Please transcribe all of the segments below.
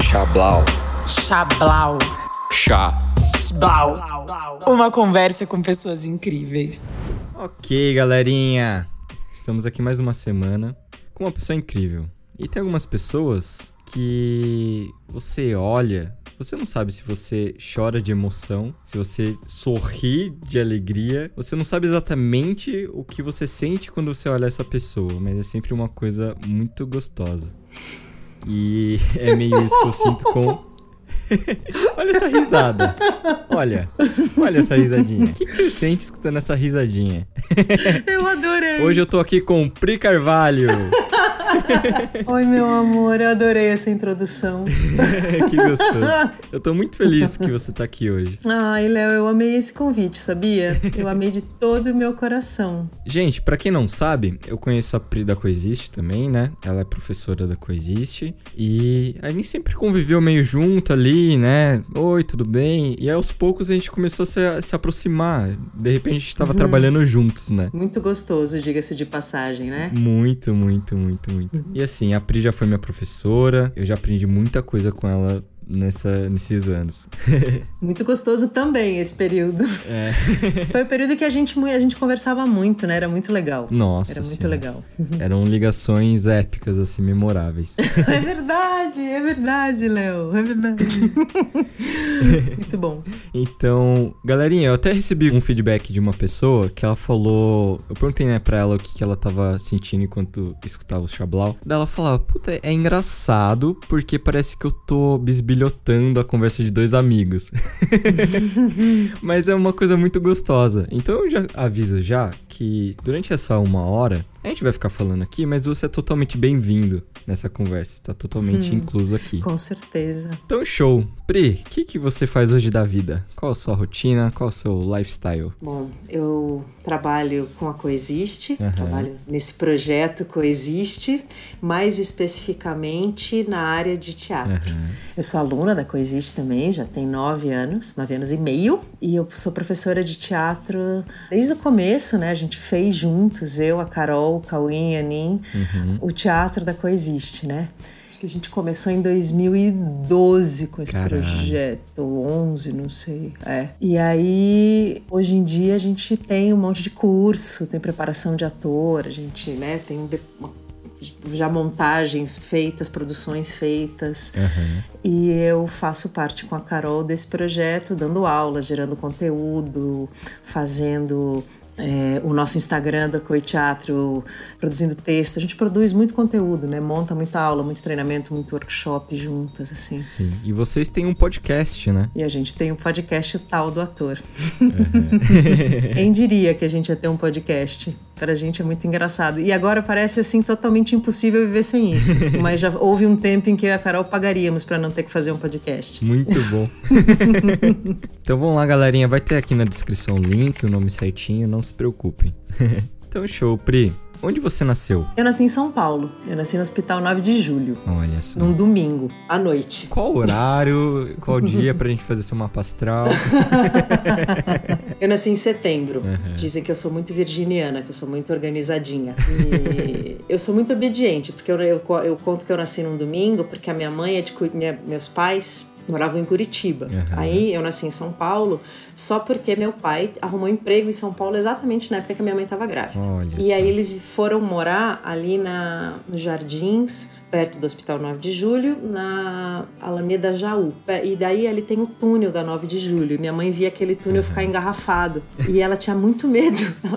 Chablau. Chablau. Chá. Sblau. Uma conversa com pessoas incríveis. Ok, galerinha. Estamos aqui mais uma semana com uma pessoa incrível. E tem algumas pessoas que você olha, você não sabe se você chora de emoção, se você sorri de alegria, você não sabe exatamente o que você sente quando você olha essa pessoa, mas é sempre uma coisa muito gostosa. E é meio isso que eu sinto com olha essa risada. Olha, olha essa risadinha. O que, que você sente escutando essa risadinha? Eu adorei. Hoje eu tô aqui com o Pri Carvalho. Oi, meu amor, eu adorei essa introdução. que gostoso. Eu tô muito feliz que você tá aqui hoje. Ai, Léo, eu amei esse convite, sabia? Eu amei de todo o meu coração. Gente, para quem não sabe, eu conheço a Pri da Coexiste também, né? Ela é professora da Coexiste e a gente sempre conviveu meio junto ali, né? Oi, tudo bem? E aos poucos a gente começou a se, a se aproximar. De repente a gente tava uhum. trabalhando juntos, né? Muito gostoso, diga-se de passagem, né? Muito, muito, muito, muito. E assim, a Pri já foi minha professora, eu já aprendi muita coisa com ela nessa, nesses anos. muito gostoso também esse período. É. Foi o período que a gente, a gente conversava muito, né? Era muito legal. Nossa. Era muito legal. Eram ligações épicas, assim, memoráveis. é verdade, é verdade, Léo. É verdade. muito bom. Então, galerinha, eu até recebi um feedback de uma pessoa que ela falou. Eu perguntei, né, pra ela o que, que ela tava sentindo enquanto escutava o Xablau. Daí ela falava, puta, é engraçado porque parece que eu tô bisbilhando bisbilhotando a conversa de dois amigos. Mas é uma coisa muito gostosa. Então eu já aviso já que durante essa uma hora a gente vai ficar falando aqui, mas você é totalmente bem-vindo nessa conversa. Está totalmente hum, incluso aqui. Com certeza. Então, show. Pri, o que, que você faz hoje da vida? Qual a sua rotina? Qual o seu lifestyle? Bom, eu trabalho com a Coexiste, uhum. trabalho nesse projeto Coexiste, mais especificamente na área de teatro. Uhum. Eu sou aluna da Coexiste também, já tem nove anos, nove anos e meio, e eu sou professora de teatro desde o começo, né? A gente fez juntos, eu, a Carol, Carol, Cauim, Anin, uhum. o Teatro da Coexiste, né? Acho que a gente começou em 2012 com esse Caralho. projeto, 11, não sei. É. E aí, hoje em dia, a gente tem um monte de curso, tem preparação de ator, a gente, né, tem uma já montagens feitas, produções feitas. Uhum. E eu faço parte com a Carol desse projeto, dando aulas, gerando conteúdo, fazendo é, o nosso Instagram da Coi Teatro, produzindo texto. A gente produz muito conteúdo, né? Monta muita aula, muito treinamento, muito workshop juntas, assim. Sim. E vocês têm um podcast, né? E a gente tem um podcast, o Tal do Ator. Uhum. Quem diria que a gente ia ter um podcast? Pra gente é muito engraçado. E agora parece assim totalmente impossível viver sem isso. Mas já houve um tempo em que eu e a Carol pagaríamos para não ter que fazer um podcast. Muito bom. então vamos lá, galerinha. Vai ter aqui na descrição o link, o nome certinho, não se preocupem. então show, Pri. Onde você nasceu? Eu nasci em São Paulo. Eu nasci no Hospital 9 de Julho. Olha só. Num domingo, à noite. Qual horário, qual dia pra gente fazer seu mapa astral? eu nasci em setembro. Uhum. Dizem que eu sou muito virginiana, que eu sou muito organizadinha. E eu sou muito obediente, porque eu, eu, eu, conto que eu nasci num domingo, porque a minha mãe é de. Minha, meus pais moravam em Curitiba. Uhum. Aí eu nasci em São Paulo só porque meu pai arrumou emprego em São Paulo exatamente na época que a minha mãe estava grávida. Olha e aí eles foram morar ali na, nos Jardins perto do Hospital 9 de Julho, na Alameda Jaú. E daí ali tem o túnel da 9 de Julho. Minha mãe via aquele túnel uhum. ficar engarrafado. E ela tinha muito medo.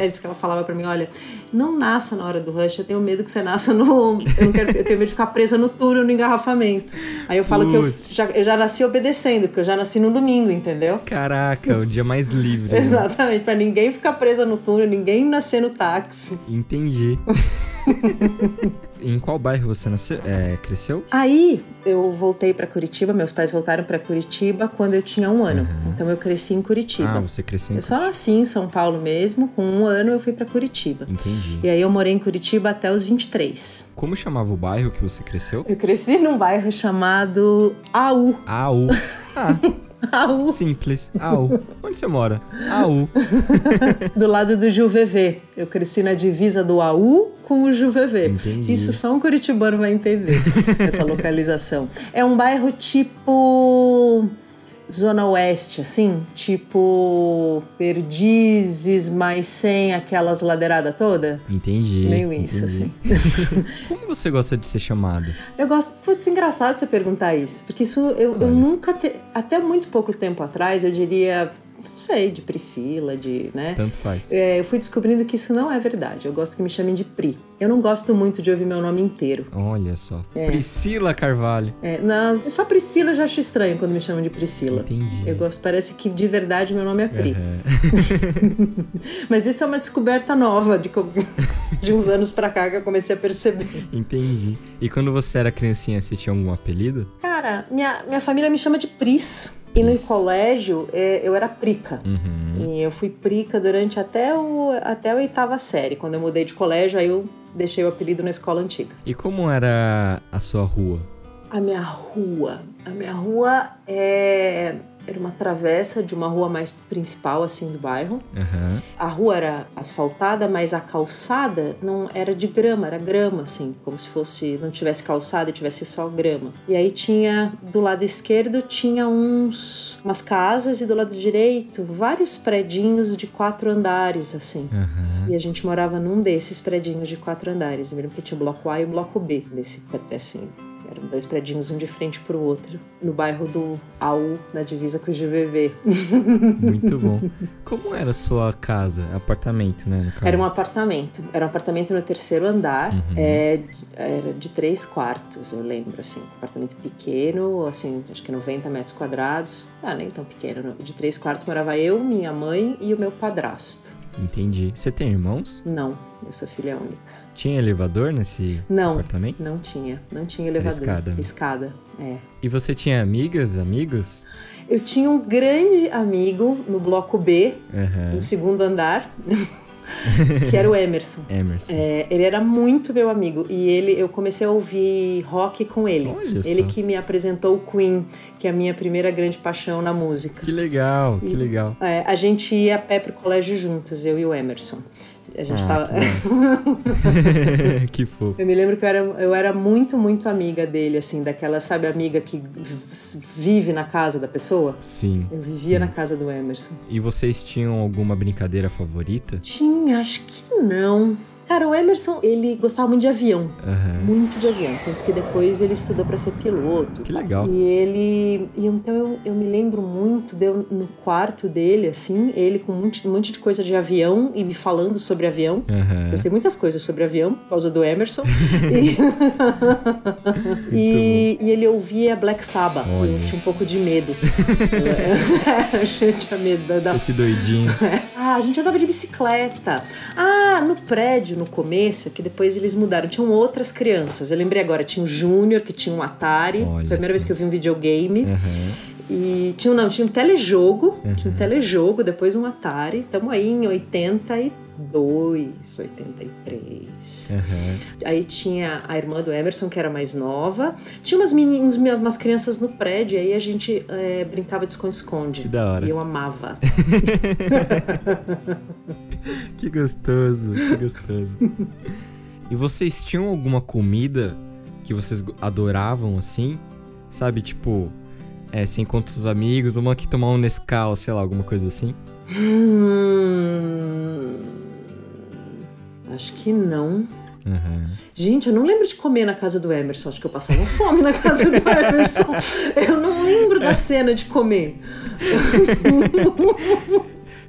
Ela disse que ela falava para mim: olha, não nasça na hora do rush, eu tenho medo que você nasça no. Eu, não quero... eu tenho medo de ficar presa no túnel, no engarrafamento. Aí eu falo que eu já, eu já nasci obedecendo, porque eu já nasci no domingo, entendeu? Caraca, o dia mais livre. Né? Exatamente, para ninguém ficar presa no túnel, ninguém nascer no táxi. Entendi. em qual bairro você nasceu, é, cresceu? Aí eu voltei para Curitiba, meus pais voltaram para Curitiba quando eu tinha um ano. Uhum. Então eu cresci em Curitiba. Ah, você cresceu em Eu só nasci em São Paulo mesmo, com um ano eu fui para Curitiba. Entendi. E aí eu morei em Curitiba até os 23. Como chamava o bairro que você cresceu? Eu cresci num bairro chamado AU. AU. Ah. AU. Simples. AU. Onde você mora? AU. do lado do Juvevê. Eu cresci na divisa do AU com o Juvevê. Entendi. Isso só um curitibano vai entender, essa localização. É um bairro tipo Zona Oeste, assim, tipo Perdizes, mas sem aquelas ladeiradas toda. Entendi. Meio isso, entendi. assim. Como você gosta de ser chamado? Eu gosto. Putz, engraçado você perguntar isso. Porque isso eu, eu nunca. Te, até muito pouco tempo atrás, eu diria. Não sei, de Priscila, de. né? Tanto faz. É, eu fui descobrindo que isso não é verdade. Eu gosto que me chamem de Pri. Eu não gosto muito de ouvir meu nome inteiro. Olha só. É. Priscila Carvalho. É, não, só Priscila eu já acho estranho quando me chamam de Priscila. Entendi. Eu gosto, parece que de verdade meu nome é Pri. Aham. Mas isso é uma descoberta nova de, de uns anos pra cá que eu comecei a perceber. Entendi. E quando você era criancinha, você tinha algum apelido? Cara, minha, minha família me chama de Pris. E no Pris. colégio é, eu era prica. Uhum. E eu fui prica durante até, o, até a oitava série. Quando eu mudei de colégio, aí eu deixei o apelido na escola antiga. E como era a sua rua? A minha rua. A minha rua é, era uma travessa de uma rua mais principal, assim, do bairro. Aham. A rua era asfaltada, mas a calçada não era de grama, era grama, assim, como se fosse, não tivesse calçada e tivesse só grama. E aí tinha, do lado esquerdo, tinha uns, umas casas e do lado direito, vários predinhos de quatro andares, assim. Aham. E a gente morava num desses predinhos de quatro andares. Eu me lembro que tinha o bloco A e o bloco B desse, assim, eram dois predinhos, um de frente pro outro, no bairro do AU, na divisa com o GVV. Muito bom. Como era a sua casa? Apartamento, né? Era um apartamento. Era um apartamento no terceiro andar. Uhum. É, era de três quartos, eu lembro, assim. Apartamento pequeno, assim, acho que 90 metros quadrados. Ah, nem tão pequeno. não. De três quartos morava eu, minha mãe e o meu padrasto. Entendi. Você tem irmãos? Não, eu sou filha única. Tinha elevador nesse Não. apartamento? Não tinha, não tinha elevador. escada. Escada, é. E você tinha amigas, amigos? Eu tinha um grande amigo no bloco B, Aham. no segundo andar, que era o Emerson. Emerson. É, ele era muito meu amigo e ele, eu comecei a ouvir rock com ele. Olha ele só. que me apresentou o Queen, que é a minha primeira grande paixão na música. Que legal, que legal. É, a gente ia a pé pro colégio juntos, eu e o Emerson. A gente Ah, tava. que fofo. Eu me lembro que eu era, eu era muito, muito amiga dele, assim, daquela, sabe, amiga que vive na casa da pessoa. Sim. Eu vivia sim. na casa do Emerson. E vocês tinham alguma brincadeira favorita? Tinha, acho que não. Cara, o Emerson, ele gostava muito de avião. Aham. Muito de avião. Tanto que depois ele estudou para ser piloto. Que legal. E ele. E então eu, eu me lembro muito de eu no quarto dele, assim, ele com um monte, um monte de coisa de avião e me falando sobre avião. Aham. Eu sei muitas coisas sobre avião, por causa do Emerson. e, e, e ele ouvia Black Sabbath. e Olha eu tinha um pouco de medo. eu tinha medo da- das Esse doidinho. ah, a gente andava de bicicleta. Ah, no prédio, no começo, que depois eles mudaram. Tinham outras crianças. Eu lembrei agora, tinha o Júnior, que tinha um Atari. Olha Foi a primeira vez que eu vi um videogame. Aham. E tinha, um- não, tinha um telejogo. Uhum. Tinha um telejogo, depois um Atari. Estamos aí em 82, 83. Aham. Aí tinha a irmã do Emerson, que era mais nova. Tinha umas, meni, uns- umas crianças no prédio, aí a gente eh, brincava de esconde-esconde. Que da hora. E eu amava. Que gostoso, que gostoso. e vocês tinham alguma comida que vocês adoravam assim? Sabe, tipo, é, você encontra os amigos, uma que tomar um Nescau, sei lá, alguma coisa assim? Hum, acho que não. Aham. Gente, eu não lembro de comer na casa do Emerson. Acho que eu passava fome na casa do Emerson. Eu não lembro da cena de comer.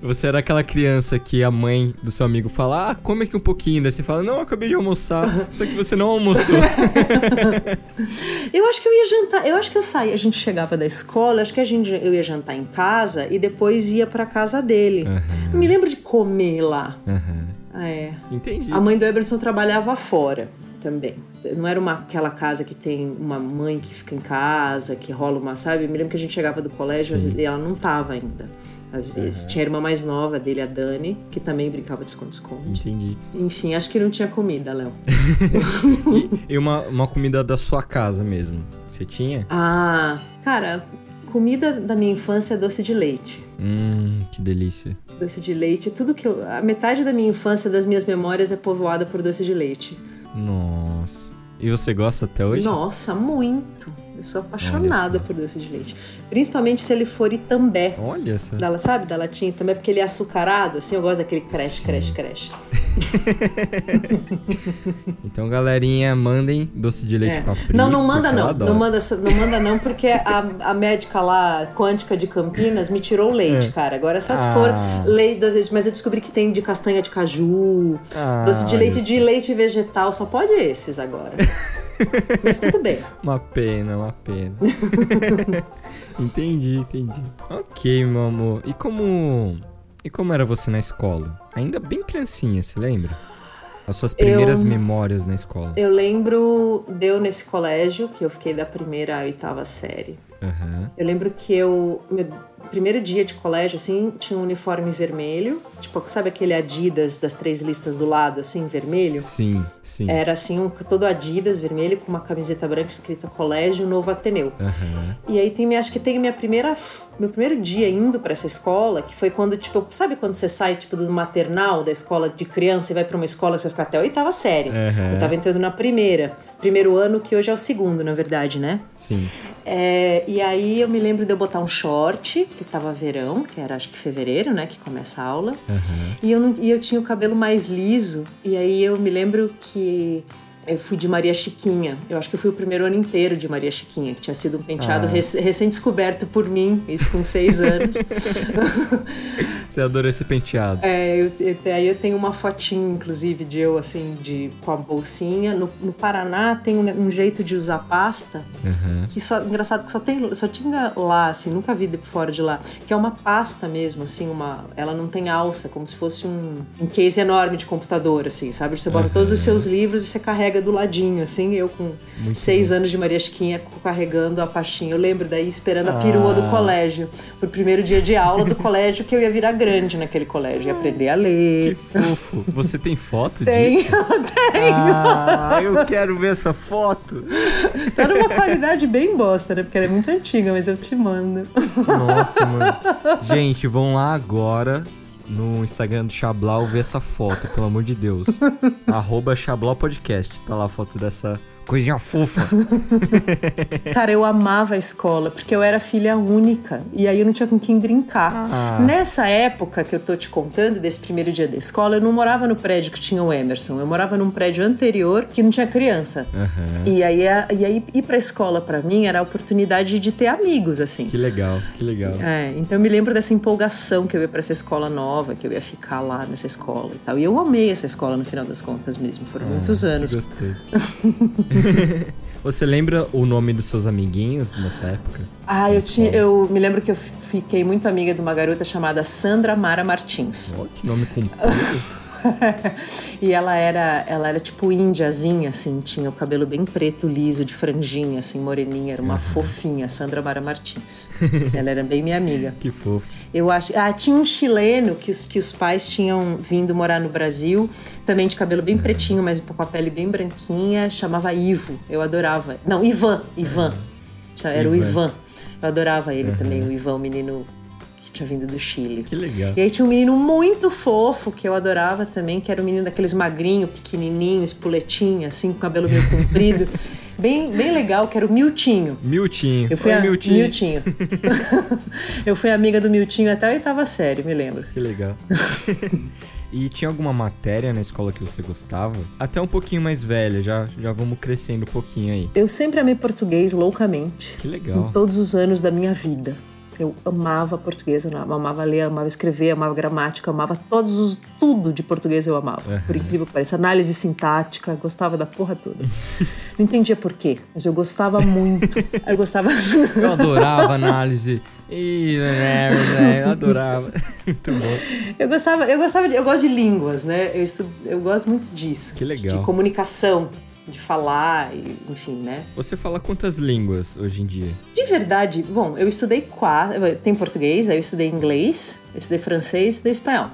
Você era aquela criança que a mãe do seu amigo fala, ah, come aqui um pouquinho. Daí você fala, não, acabei de almoçar. Só que você não almoçou. Eu acho que eu ia jantar. Eu acho que eu saía. A gente chegava da escola. Acho que a gente, eu ia jantar em casa e depois ia pra casa dele. Não me lembro de comer lá. Aham. Ah, é. Entendi. A mãe do Emerson trabalhava fora também. Não era uma, aquela casa que tem uma mãe que fica em casa, que rola uma, sabe? Eu me lembro que a gente chegava do colégio Sim. e ela não tava ainda. Às vezes. Tinha a irmã mais nova dele, a Dani, que também brincava de esconde-esconde. Entendi. Enfim, acho que não tinha comida, Léo. E uma, uma comida da sua casa mesmo? Você tinha? Ah, cara, comida da minha infância é doce de leite. Hum, que delícia. Doce de leite, tudo que eu. A metade da minha infância, das minhas memórias, é povoada por doce de leite. Nossa. E você gosta até hoje? Nossa, muito. Eu sou apaixonada por doce de leite. Principalmente se ele for Itambé. Olha só. Da, sabe, da latinha Itambé, porque ele é açucarado, assim, eu gosto daquele creche, creche, creche. então, galerinha, mandem doce de leite é. pra Pri. Não, não manda não. Não manda, não manda não, porque a, a médica lá, quântica de Campinas, me tirou o leite, é. cara. Agora só se ah. for leite, doce, mas eu descobri que tem de castanha de caju, ah, doce de leite de leite vegetal, só pode esses agora. Mas tudo bem. Uma pena, uma pena. entendi, entendi. Ok, meu amor. E como. E como era você na escola? Ainda bem criancinha, se lembra? As suas primeiras eu, memórias na escola. Eu lembro, deu nesse colégio, que eu fiquei da primeira à oitava série. Uhum. Eu lembro que eu. Meu primeiro dia de colégio, assim, tinha um uniforme vermelho. Tipo, sabe aquele Adidas das três listas do lado, assim, vermelho? Sim, sim. Era assim, um, todo Adidas vermelho com uma camiseta branca escrita Colégio Novo Ateneu. Uhum. E aí tem, acho que tem minha primeira, meu primeiro dia indo para essa escola, que foi quando, tipo, sabe quando você sai, tipo, do maternal, da escola de criança e vai para uma escola que você vai ficar até a oitava série. Uhum. Eu tava entrando na primeira. Primeiro ano, que hoje é o segundo, na verdade, né? Sim. É, e aí eu me lembro de eu botar um short, que tava verão, que era acho que fevereiro, né, que começa a aula. Uhum. E, eu não, e eu tinha o cabelo mais liso, e aí eu me lembro que eu fui de Maria Chiquinha. Eu acho que eu fui o primeiro ano inteiro de Maria Chiquinha, que tinha sido um penteado ah. rec recém-descoberto por mim, isso com seis anos. Você adorou esse penteado. É, eu, eu, aí eu tenho uma fotinho, inclusive, de eu, assim, de, com a bolsinha. No, no Paraná tem um, um, jeito de usar pasta, uhum. que só, engraçado que só, tem, só tinha lá, assim, nunca vi fora de lá, que é uma pasta mesmo, assim, uma, ela não tem alça, como se fosse um, um case enorme de computador, assim, sabe? Você bota uhum. todos os seus livros e você carrega do ladinho, assim, eu com Muito seis bom. anos de Maria Chiquinha carregando a pastinha. Eu lembro daí esperando a perua ah. do colégio, pro primeiro dia de aula do colégio que eu ia virar grande naquele colégio e aprender a ler. Que fofo. Você tem foto tenho, disso? Tenho, Ah, eu quero ver essa foto. Tá numa qualidade bem bosta, né? Porque ela é muito antiga, mas eu te mando. Nossa, mano. Gente, vão lá agora no Instagram do Chablau ver essa foto, pelo amor de Deus. Arroba Chablau Podcast. Tá lá a foto dessa Coisinha fofa. Cara, eu amava a escola, porque eu era filha única. E aí eu não tinha com quem brincar. Ah. Nessa época que eu tô te contando, desse primeiro dia da escola, eu não morava no prédio que tinha o Emerson. Eu morava num prédio anterior que não tinha criança. Uhum. E, aí, e aí ir pra escola para mim era a oportunidade de ter amigos, assim. Que legal, que legal. É, então eu me lembro dessa empolgação que eu ia pra essa escola nova, que eu ia ficar lá nessa escola e tal. E eu amei essa escola no final das contas mesmo. Foram ah, muitos anos. Que Você lembra o nome dos seus amiguinhos nessa época? Ah, eu, tinha, eu me lembro que eu fiquei muito amiga de uma garota chamada Sandra Mara Martins. Que nome comprido. e ela era, ela era tipo índiazinha, assim, tinha o cabelo bem preto, liso, de franjinha, assim, moreninha, era uma uhum. fofinha, Sandra Mara Martins. ela era bem minha amiga. Que fofo. Eu acho. Ah, tinha um chileno que os, que os pais tinham vindo morar no Brasil, também de cabelo bem uhum. pretinho, mas com a pele bem branquinha, chamava Ivo. Eu adorava. Não, Ivan, Ivan. Uhum. Era o Ivan. Eu adorava ele também, o Ivan, o menino tinha vindo do Chile. Que legal. E aí tinha um menino muito fofo que eu adorava também, que era um menino daqueles magrinho, pequenininho, espuletinho, assim, com cabelo meio comprido. bem, bem legal, que era o Miltinho. Miltinho. Eu fui Oi, a... Miltinho. Miltinho. eu fui amiga do Miltinho até a oitava série, me lembro. Que legal. E tinha alguma matéria na escola que você gostava? Até um pouquinho mais velha, já, já vamos crescendo um pouquinho aí. Eu sempre amei português loucamente. Que legal. Em todos os anos da minha vida. Eu amava português, eu amava ler, amava escrever, amava gramática, amava todos os tudo de português eu amava. Por incrível que pareça, análise sintática, gostava da porra toda. Não entendia por quê, mas eu gostava muito. Eu gostava. eu adorava análise. Eu adorava. Muito bom. Eu gostava, eu gostava, de, eu gosto de línguas, né? Eu, estudo, eu gosto muito disso. Que legal. De comunicação de falar, e, enfim, né? Você fala quantas línguas hoje em dia? De verdade, bom, eu estudei quatro. Tem português, aí eu estudei inglês, eu estudei francês, estudei espanhol.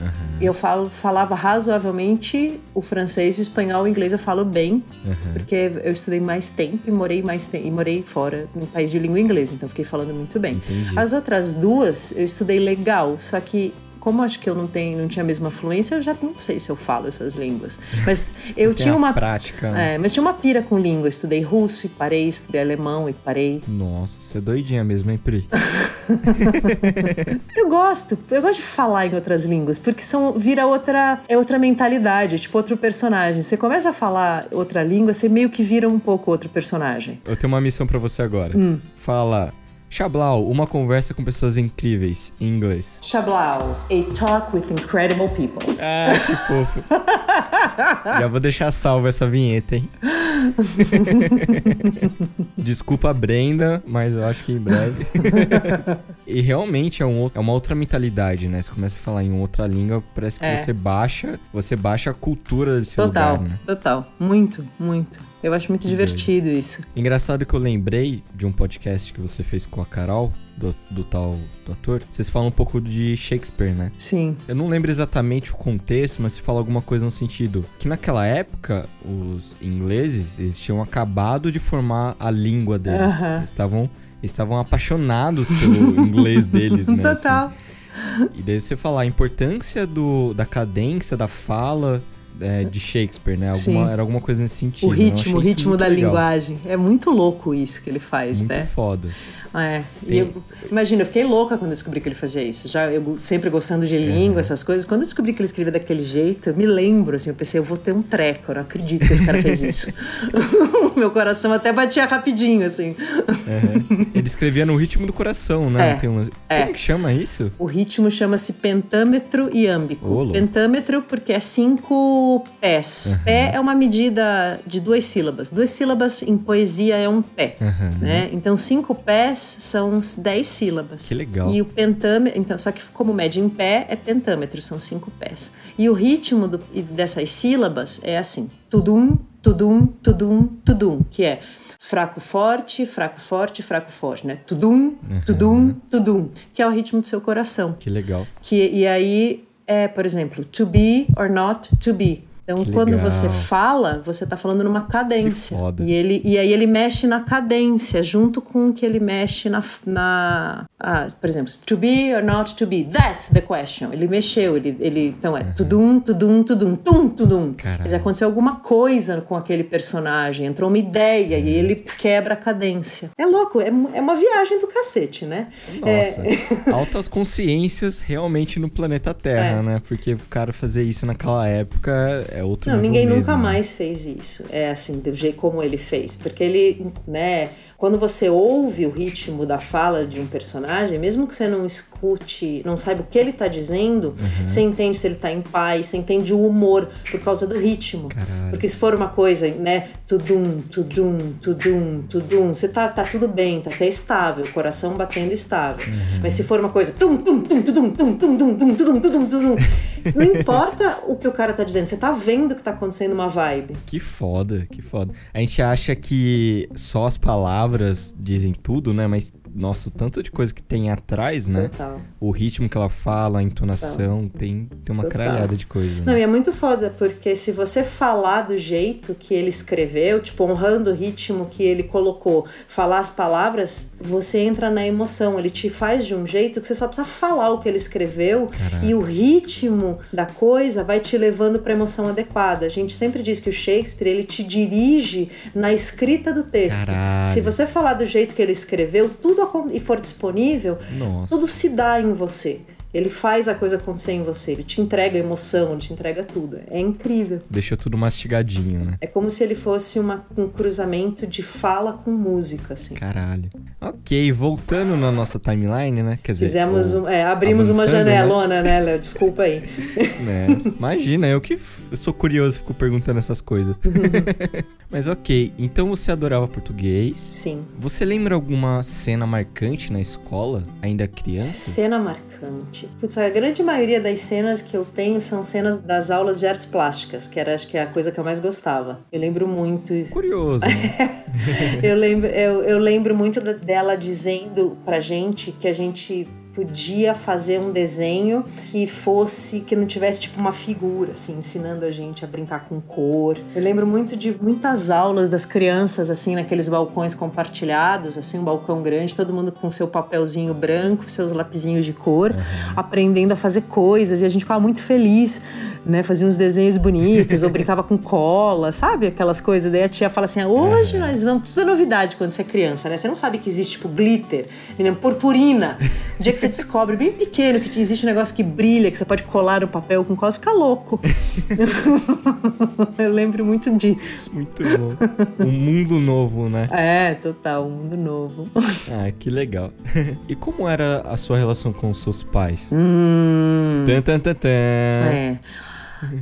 Uhum. Eu falo, falava razoavelmente o francês, o espanhol, o inglês eu falo bem, uhum. porque eu estudei mais tempo e morei mais e morei fora no país de língua inglesa, então fiquei falando muito bem. Entendi. As outras duas eu estudei legal, só que como acho que eu não tenho, não tinha a mesma fluência, eu já não sei se eu falo essas línguas. Mas eu tinha uma prática. Né? É, mas tinha uma pira com língua. Eu estudei russo e parei, estudei alemão e parei. Nossa, você é doidinha mesmo, hein, Pri? eu gosto, eu gosto de falar em outras línguas, porque são vira outra, é outra mentalidade, tipo outro personagem. Você começa a falar outra língua, você meio que vira um pouco outro personagem. Eu tenho uma missão para você agora. Hum. Fala Xablau, uma conversa com pessoas incríveis, em inglês. Xablau, a talk with incredible people. Ah, que fofo. Já vou deixar salvo essa vinheta, hein? Desculpa, Brenda, mas eu acho que em breve. e realmente é, um, é, uma outra mentalidade, né? Você começa a falar em outra língua, parece que é. você baixa, você baixa a cultura desse total, lugar, né? Total, muito, muito. Eu acho muito divertido isso. Engraçado que eu lembrei de um podcast que você fez com a Carol, do, do, tal do ator, vocês falam um pouco de Shakespeare, né? Sim. Eu não lembro exatamente o contexto, mas você fala alguma coisa no sentido que naquela época os ingleses eles tinham acabado de formar a língua deles. Uh -huh. Eles estavam estavam apaixonados pelo inglês deles, né? Total. Assim. E daí você falar a importância do, da cadência, da fala, é, de Shakespeare, né? Alguma, era alguma coisa nesse sentido. O ritmo, o ritmo da legal. linguagem. É muito louco isso que ele faz, muito né? Muito foda. É. Tem... Eu, imagina, eu fiquei louca quando descobri que ele fazia isso. Já eu sempre gostando de língua, essas coisas. Quando eu descobri que ele escrevia daquele jeito, eu me lembro, assim, eu pensei, eu vou ter um treco, eu não acredito que esse cara fez isso. Meu coração até batia rapidinho, assim. Ele escrevia no ritmo do coração, né? É. Uma... é. Como que chama isso? O ritmo chama-se pentâmetro iâmbico. Oh, pentâmetro porque é cinco pés. Uhum. Pé é uma medida de duas sílabas. Duas sílabas em poesia é um pé, uhum. né? Então, cinco pés são 10 sílabas. Que legal. E o pentâmetro, então, só que como mede em pé, é pentâmetro, são cinco pés. E o ritmo do, dessas sílabas é assim: tudum, tudum, tudum, tudum, que é fraco forte, fraco forte, fraco forte, né? Tudum, tudum, tudum, que é o ritmo do seu coração. Que legal. Que e aí é, por exemplo, to be or not to be. Então, que quando legal. você fala, você está falando numa cadência. E, ele, e aí ele mexe na cadência, junto com o que ele mexe na. na ah, por exemplo, to be or not to be. That's the question. Ele mexeu, ele. ele então é uhum. tudum, tudum, tudum, tum, tudum. Caralho. Mas aconteceu alguma coisa com aquele personagem, entrou uma ideia uhum. e ele quebra a cadência. É louco, é, é uma viagem do cacete, né? Nossa. É... Altas consciências realmente no planeta Terra, é. né? Porque o cara fazer isso naquela época é outro Não, ninguém mesmo, nunca né? mais fez isso. É assim, do jeito como ele fez. Porque ele, né, quando você ouve o ritmo da fala de um personagem, mesmo que você não escute, não saiba o que ele está dizendo, uhum. você entende se ele está em paz, você entende o humor por causa do ritmo. Caralho. Porque se for uma coisa, né, tudum, tudum, tudum, tudum, você tá, tá tudo bem, tá até estável, coração batendo estável. Uhum. Mas se for uma coisa tum, tum, tum, tudum, tum, tum, tum, tum, tudum, tudum, tudum, não importa o que o cara tá dizendo, você tá vendo que tá acontecendo uma vibe. Que foda, que foda. A gente acha que só as palavras palavras dizem tudo, né? Mas, nossa, o tanto de coisa que tem atrás, né? Total. O ritmo que ela fala, a entonação, tem, tem uma Total. cralhada de coisa. Né? Não, e é muito foda, porque se você falar do jeito que ele escreveu, tipo, honrando o ritmo que ele colocou, falar as palavras, você entra na emoção. Ele te faz de um jeito que você só precisa falar o que ele escreveu Caraca. e o ritmo da coisa vai te levando para emoção adequada. A gente sempre diz que o Shakespeare, ele te dirige na escrita do texto. Caralho. Se você falar do jeito que ele escreveu, tudo e for disponível, Nossa. tudo se dá em você. Ele faz a coisa acontecer em você, ele te entrega emoção, ele te entrega tudo. É incrível. Deixa tudo mastigadinho, né? É como se ele fosse uma, um cruzamento de fala com música, assim. Caralho. Ok, voltando na nossa timeline, né? Quer dizer, Fizemos um, é, abrimos uma né? janelona, né, Léo? Desculpa aí. É, imagina, eu que eu sou curioso, fico perguntando essas coisas. Mas ok, então você adorava português. Sim. Você lembra alguma cena marcante na escola, ainda criança? Cena marcante. A grande maioria das cenas que eu tenho são cenas das aulas de artes plásticas, que era acho que é a coisa que eu mais gostava. Eu lembro muito. Curioso. Né? eu, lembro, eu, eu lembro muito dela dizendo pra gente que a gente podia fazer um desenho que fosse, que não tivesse tipo uma figura, assim, ensinando a gente a brincar com cor. Eu lembro muito de muitas aulas das crianças, assim, naqueles balcões compartilhados, assim, um balcão grande, todo mundo com seu papelzinho branco, seus lapisinhos de cor, uhum. aprendendo a fazer coisas, e a gente ficava muito feliz né? Fazia uns desenhos bonitos, ou brincava com cola, sabe? Aquelas coisas. Daí a tia fala assim: ah, hoje nós vamos. Tudo é novidade quando você é criança, né? Você não sabe que existe, tipo, glitter, purpurina. O dia que você descobre, bem pequeno, que existe um negócio que brilha, que você pode colar no papel com cola, você fica louco. Eu lembro muito disso. Muito bom. Um mundo novo, né? É, total, um mundo novo. Ah, que legal. E como era a sua relação com os seus pais? Hum. Tan, tan, tan, tan. É.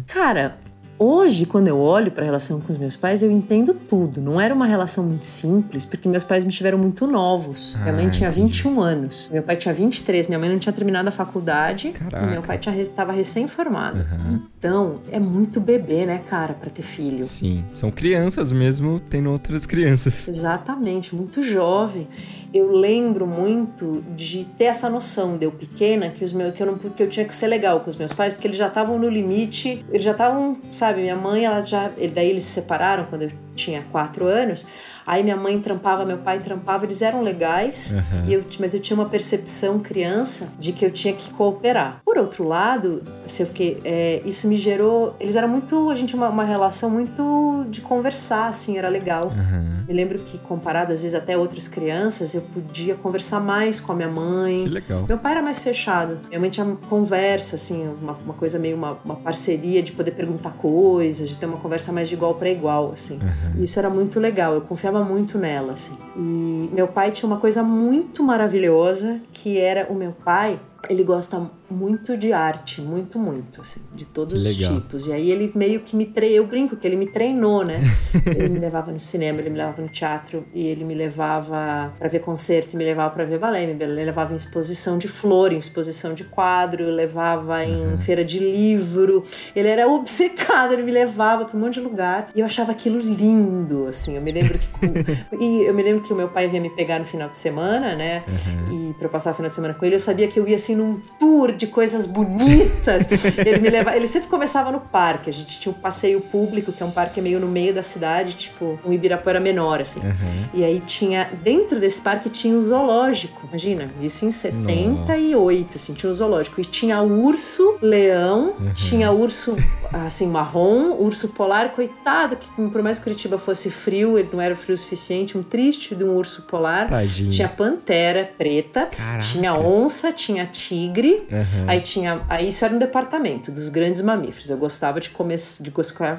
Cara, Hoje, quando eu olho para a relação com os meus pais, eu entendo tudo. Não era uma relação muito simples, porque meus pais me tiveram muito novos. minha mãe tinha 21 anos, meu pai tinha 23, minha mãe não tinha terminado a faculdade Caraca. e meu pai estava recém-formado. Uhum. Então, é muito bebê, né, cara, para ter filho. Sim, são crianças mesmo tendo outras crianças. Exatamente, muito jovem. Eu lembro muito de ter essa noção de eu pequena que os meus que eu não que eu tinha que ser legal com os meus pais, porque eles já estavam no limite, eles já estavam, sabe? Minha mãe, ela já. Daí eles se separaram quando eu tinha quatro anos. Aí minha mãe trampava, meu pai trampava, eles eram legais, uhum. eu, mas eu tinha uma percepção criança de que eu tinha que cooperar. Por outro lado, assim, eu fiquei, é, isso me gerou. Eles eram muito. A gente uma, uma relação muito de conversar, assim, era legal. Uhum. Eu lembro que, comparado às vezes até outras crianças, eu podia conversar mais com a minha mãe. Que legal. Meu pai era mais fechado. Minha mãe tinha conversa, assim, uma, uma coisa meio uma, uma parceria de poder perguntar coisas, de ter uma conversa mais de igual para igual, assim. Uhum. Isso era muito legal. Eu confiava muito nela, assim. E meu pai tinha uma coisa muito maravilhosa, que era o meu pai, ele gosta muito de arte, muito, muito, assim, de todos os tipos. E aí ele meio que me treinou, eu brinco que ele me treinou, né? ele me levava no cinema, ele me levava no teatro e ele me levava para ver concerto, me levava para ver balé, me levava em exposição de flor, em exposição de quadro, levava em uhum. feira de livro. Ele era obcecado, ele me levava para um monte de lugar e eu achava aquilo lindo, assim. Eu me lembro que e eu me lembro que o meu pai vinha me pegar no final de semana, né? Uhum. E para passar o final de semana com ele, eu sabia que eu ia assim num tour de coisas bonitas. ele me levava, ele sempre começava no parque. A gente tinha um passeio público, que é um parque meio no meio da cidade, tipo um Ibirapuera menor, assim. Uhum. E aí tinha, dentro desse parque tinha um zoológico. Imagina, isso em 78, Nossa. assim, tinha um zoológico. E tinha urso, leão, uhum. tinha urso, assim, marrom, urso polar, coitado, que por mais que Curitiba fosse frio, ele não era frio o suficiente, um triste de um urso polar. Tadinho. Tinha pantera preta, Caraca. tinha onça, tinha tigre. Uhum. Uhum. Aí tinha. Aí isso era um departamento dos grandes mamíferos. Eu gostava de, come, de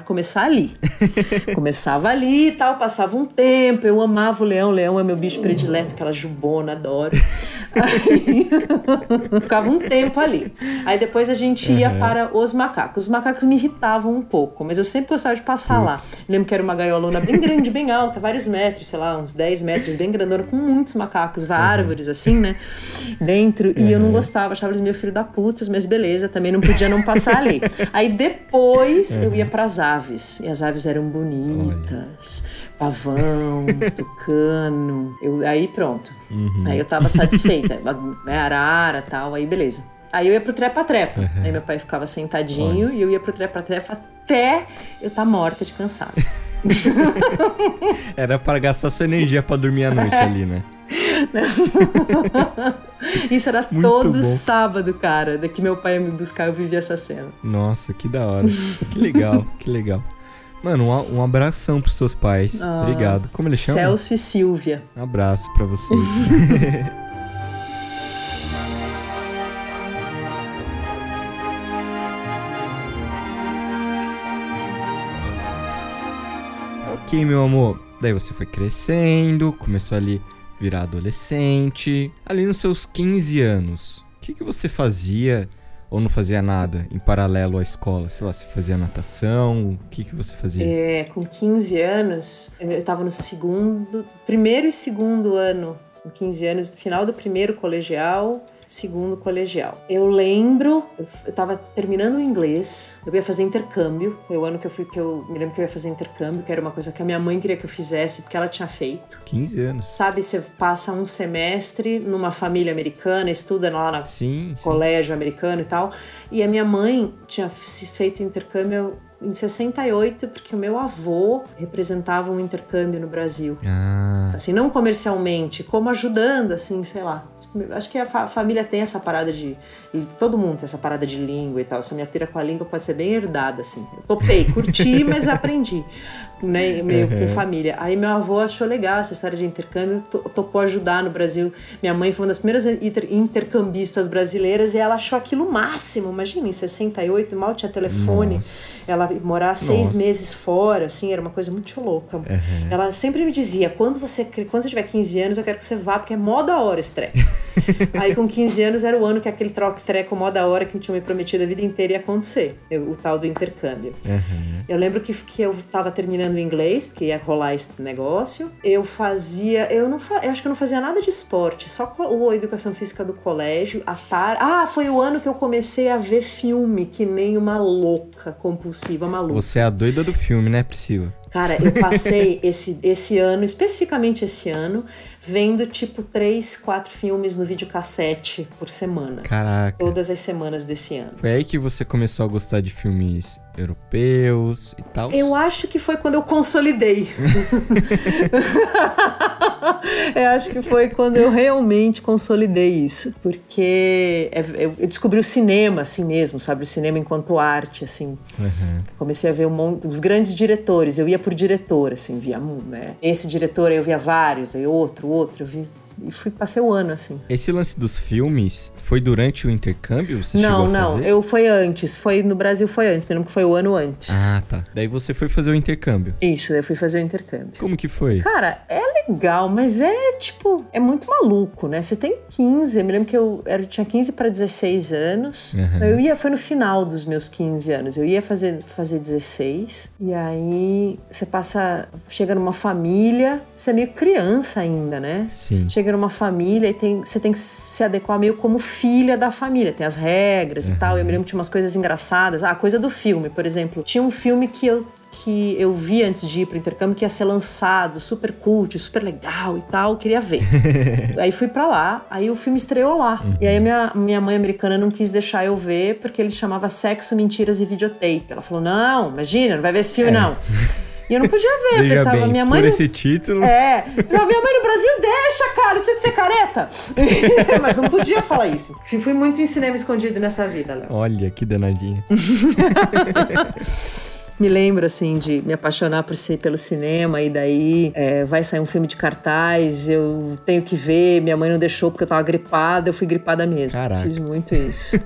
começar ali. Começava ali e tal, passava um tempo. Eu amava o leão. O leão é meu bicho predileto, aquela jubona, adoro. Aí ficava um tempo ali. Aí depois a gente ia uhum. para os macacos. Os macacos me irritavam um pouco, mas eu sempre gostava de passar lá. lembro que era uma gaiolona bem grande, bem alta, vários metros, sei lá, uns 10 metros, bem grandona, com muitos macacos, uhum. árvores assim, né? Dentro. E eu não gostava, achava eles meio filho da putas, mas beleza, também não podia não passar ali. Aí depois eu ia para as aves. E as aves eram bonitas. Olha pavão, tucano. Eu, aí pronto. Uhum. Aí eu tava satisfeita. né, arara tal, aí beleza. Aí eu ia pro trepa-trepa. Uhum. Aí meu pai ficava sentadinho e eu ia pro trepa-trepa até eu estar tá morta de cansado. Era para gastar sua energia para dormir à noite ali, né? Isso era Muito todo bom. sábado, cara. Daqui meu pai ia me buscar, eu vivia essa cena. Nossa, que da hora. que legal, que legal. Mano, um, um abração pros seus pais. Ah, Obrigado. Como eles chamam? Celso e Silvia. Um abraço para vocês. ok, meu amor. Daí você foi crescendo, começou ali virar adolescente. Ali nos seus 15 anos, o que, que você fazia? Ou não fazia nada em paralelo à escola? Sei lá, você fazia natação? O que, que você fazia? É, com 15 anos, eu estava no segundo, primeiro e segundo ano. Com 15 anos, final do primeiro colegial, segundo colegial. Eu lembro, eu tava terminando o inglês, eu ia fazer intercâmbio. Foi o ano que eu fui, que eu me lembro que eu ia fazer intercâmbio, que era uma coisa que a minha mãe queria que eu fizesse, porque ela tinha feito. 15 anos. Sabe, você passa um semestre numa família americana, estuda lá no colégio sim. americano e tal. E a minha mãe tinha feito intercâmbio em 68, porque o meu avô representava um intercâmbio no Brasil. Ah. Assim, não comercialmente, como ajudando, assim, sei lá. Acho que a fa família tem essa parada de. todo mundo tem essa parada de língua e tal. Essa minha pira com a língua pode ser bem herdada, assim. Eu topei, curti, mas aprendi. Né, meio uhum. com família. Aí meu avô achou legal essa história de intercâmbio, topou ajudar no Brasil. Minha mãe foi uma das primeiras inter intercambistas brasileiras e ela achou aquilo máximo. Imagina, em 68, mal tinha telefone. Nossa. Ela morar seis Nossa. meses fora, assim, era uma coisa muito louca. Uhum. Ela sempre me dizia: quando você, quando você tiver 15 anos, eu quero que você vá, porque é mó da hora esse treco. Aí com 15 anos era o ano que aquele troque treco mó da hora que me tinha me prometido a vida inteira ia acontecer, o tal do intercâmbio. Uhum. Eu lembro que, que eu tava terminando inglês, porque ia rolar esse negócio. Eu fazia, eu não eu acho que eu não fazia nada de esporte, só a educação física do colégio, a tar... Ah, foi o ano que eu comecei a ver filme, que nem uma louca, compulsiva, maluca. Você é a doida do filme, né, Priscila? Cara, eu passei esse, esse ano, especificamente esse ano, vendo tipo três, quatro filmes no videocassete por semana. Caraca. Todas as semanas desse ano. Foi aí que você começou a gostar de filmes europeus e tal? Eu acho que foi quando eu consolidei. eu acho que foi quando eu realmente consolidei isso. Porque é, eu descobri o cinema assim mesmo, sabe? O cinema enquanto arte, assim. Uhum. Comecei a ver um monte, os grandes diretores. Eu ia por diretor, assim, via, né? Esse diretor eu via vários, aí outro, outro. Eu e fui passei o ano assim. Esse lance dos filmes foi durante o intercâmbio? Você não, não. Fazer? Eu foi antes. Foi no Brasil foi antes. Me lembro que foi o ano antes. Ah, tá. Daí você foi fazer o intercâmbio. Isso, eu fui fazer o intercâmbio. Como que foi? Cara, é legal, mas é tipo é muito maluco, né? Você tem 15. Eu me lembro que eu, era, tinha 15 para 16 anos. Uhum. Eu ia foi no final dos meus 15 anos. Eu ia fazer fazer 16 e aí você passa chega numa família, você é meio criança ainda, né? Sim. Chega numa família e tem, você tem que se adequar meio como filha da família. Tem as regras uhum. e tal. Eu me lembro que tinha umas coisas engraçadas. Ah, coisa do filme, por exemplo. Tinha um filme que eu que eu vi antes de ir pro intercâmbio que ia ser lançado, super cult, super legal e tal, queria ver. aí fui para lá, aí o filme estreou lá. Uhum. E aí minha, minha mãe americana não quis deixar eu ver porque ele chamava Sexo, Mentiras e Videotape. Ela falou: "Não, imagina, não vai ver esse filme é. não". E eu não podia ver, Veja pensava, bem, minha mãe. Por esse título. É. Pensava, minha mãe no Brasil deixa, cara, tinha de ser careta. Mas não podia falar isso. Fui muito em cinema escondido nessa vida, Léo. Olha, que danadinha. me lembro, assim, de me apaixonar por ser pelo cinema e daí é, vai sair um filme de cartaz, eu tenho que ver, minha mãe não deixou porque eu tava gripada, eu fui gripada mesmo. Caraca. Fiz muito isso.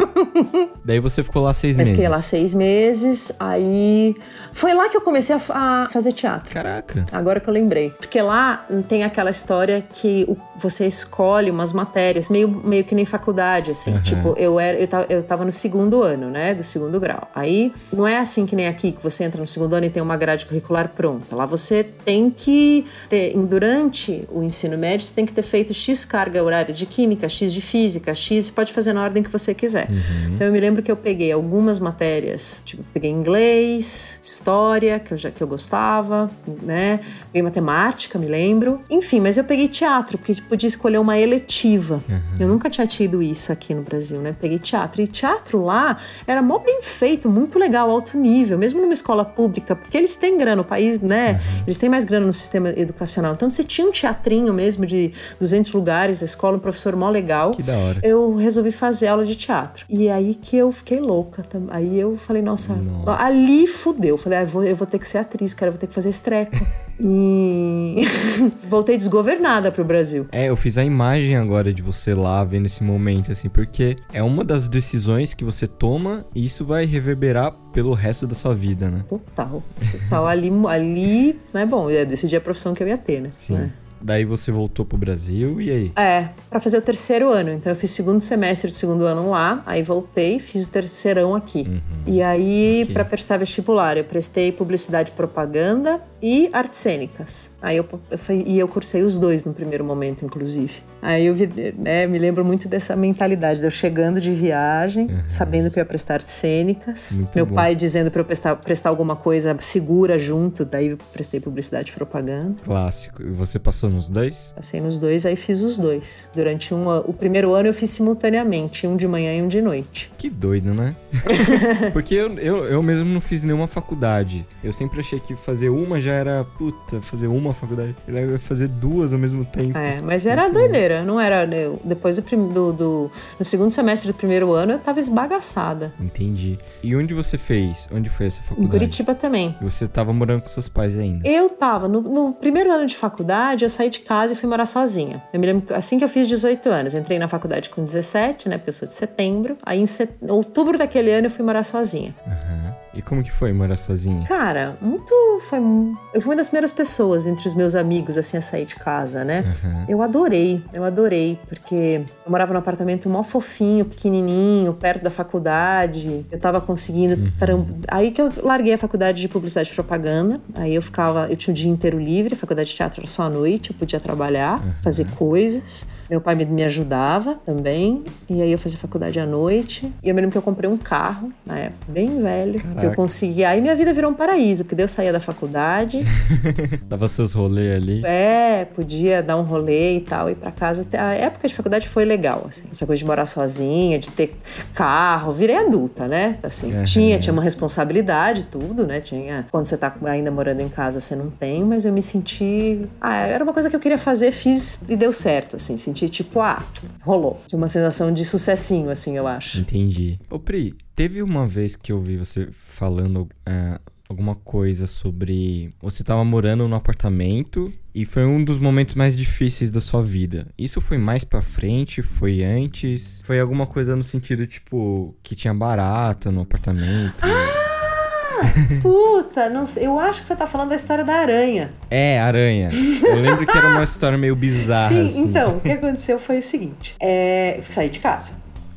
daí você ficou lá seis eu meses? Fiquei lá seis meses, aí foi lá que eu comecei a, a, fazer teatro. Caraca. Agora que eu lembrei. Porque lá tem aquela história que você escolhe umas matérias, meio, meio que nem faculdade, assim. Uhum. Tipo, eu, era, eu, tava, eu tava no segundo ano, né, do segundo grau. Aí não é assim que nem aqui, que você entra no segundo ano e tem uma grade curricular pronta. Lá você tem que ter, durante o ensino médio, você tem que ter feito X carga horária de química, X de física, X, você pode fazer na ordem que você quiser. Uhum. Então eu me lembro que eu peguei algumas matérias, tipo, peguei inglês, história, que eu já que eu gostava, né? Peguei matemática, me lembro. Enfim, mas eu peguei teatro, porque podia escolher uma eletiva. Uhum. Eu nunca tinha tido isso aqui no Brasil, né? Peguei teatro. E teatro lá era mó bem feito, muito legal, alto nível mesmo numa escola pública, porque eles têm grana, o país, né? Uhum. Eles têm mais grana no sistema educacional. Então, você tinha um teatrinho mesmo de 200 lugares da escola, um professor mó legal. Que da hora. Eu resolvi fazer aula de teatro. E aí que eu fiquei louca. Aí eu falei, nossa, nossa. ali fudeu. Falei, ah, eu, vou, eu vou ter que ser atriz, cara, eu vou ter que fazer estreco. e voltei desgovernada pro Brasil. É, eu fiz a imagem agora de você lá vendo esse momento, assim, porque é uma das decisões que você toma e isso vai reverberar pelo resto da sua vida, né? Total. Total. ali, ali, né? Bom, eu decidi a profissão que eu ia ter, né? Sim. É. Daí você voltou pro Brasil e aí? É, para fazer o terceiro ano. Então eu fiz segundo semestre do segundo ano lá, aí voltei, fiz o terceirão aqui. Uhum. E aí, okay. para prestar vestibular, eu prestei publicidade e propaganda e artes cênicas. Aí eu, eu, e eu cursei os dois no primeiro momento, inclusive. Aí eu né, me lembro muito dessa mentalidade de eu chegando de viagem, uhum. sabendo que eu ia prestar artes cênicas. Muito Meu bom. pai dizendo para eu prestar, prestar alguma coisa segura junto, daí eu prestei publicidade e propaganda. Clássico. E você passou nos dois? Passei nos dois, aí fiz os dois. Durante um, o primeiro ano eu fiz simultaneamente, um de manhã e um de noite. Que doido, né? Porque eu, eu, eu mesmo não fiz nenhuma faculdade. Eu sempre achei que fazer uma já era, puta, fazer uma faculdade. Eu ia fazer duas ao mesmo tempo. É, mas era Muito doideira, bom. não era. Né, depois do, do, do, No segundo semestre do primeiro ano, eu tava esbagaçada. Entendi. E onde você fez? Onde foi essa faculdade? Em Curitiba também. E você tava morando com seus pais ainda? Eu tava. No, no primeiro ano de faculdade, eu saí de casa e fui morar sozinha. Eu me lembro assim que eu fiz 18 anos. Eu entrei na faculdade com 17, né? Porque eu sou de setembro. Aí em set... outubro daquele ano eu fui morar sozinha. Uhum. E como que foi morar sozinha? Cara, muito. Foi. Eu fui uma das primeiras pessoas entre os meus amigos, assim, a sair de casa, né? Uhum. Eu adorei, eu adorei, porque eu morava num apartamento mó fofinho, pequenininho, perto da faculdade. Eu tava conseguindo. Uhum. Aí que eu larguei a faculdade de publicidade e propaganda. Aí eu ficava. Eu tinha o dia inteiro livre, a faculdade de teatro era só à noite, eu podia trabalhar, uhum. fazer coisas. Meu pai me, me ajudava também. E aí eu fazia faculdade à noite. E eu me lembro que eu comprei um carro, na época, bem velho. Caraca. Que eu consegui. Aí minha vida virou um paraíso, porque daí eu saía da faculdade. Dava seus rolês ali. É, podia dar um rolê e tal, ir para casa. A época de faculdade foi legal, assim. Essa coisa de morar sozinha, de ter carro. Virei adulta, né? Assim, uhum. tinha, tinha uma responsabilidade, tudo, né? Tinha. Quando você tá ainda morando em casa, você não tem, mas eu me senti. Ah, era uma coisa que eu queria fazer, fiz e deu certo, assim. Senti tipo, ah, rolou. De uma sensação de sucessinho, assim, eu acho. Entendi. Ô, Pri, teve uma vez que eu vi você falando é, alguma coisa sobre. Você tava morando no apartamento e foi um dos momentos mais difíceis da sua vida. Isso foi mais pra frente? Foi antes? Foi alguma coisa no sentido, tipo, que tinha barata no apartamento? Ah! Puta, não sei. Eu acho que você tá falando da história da aranha. É, aranha. Eu lembro que era uma história meio bizarra. Sim, assim. então, o que aconteceu foi o seguinte: é, saí de casa,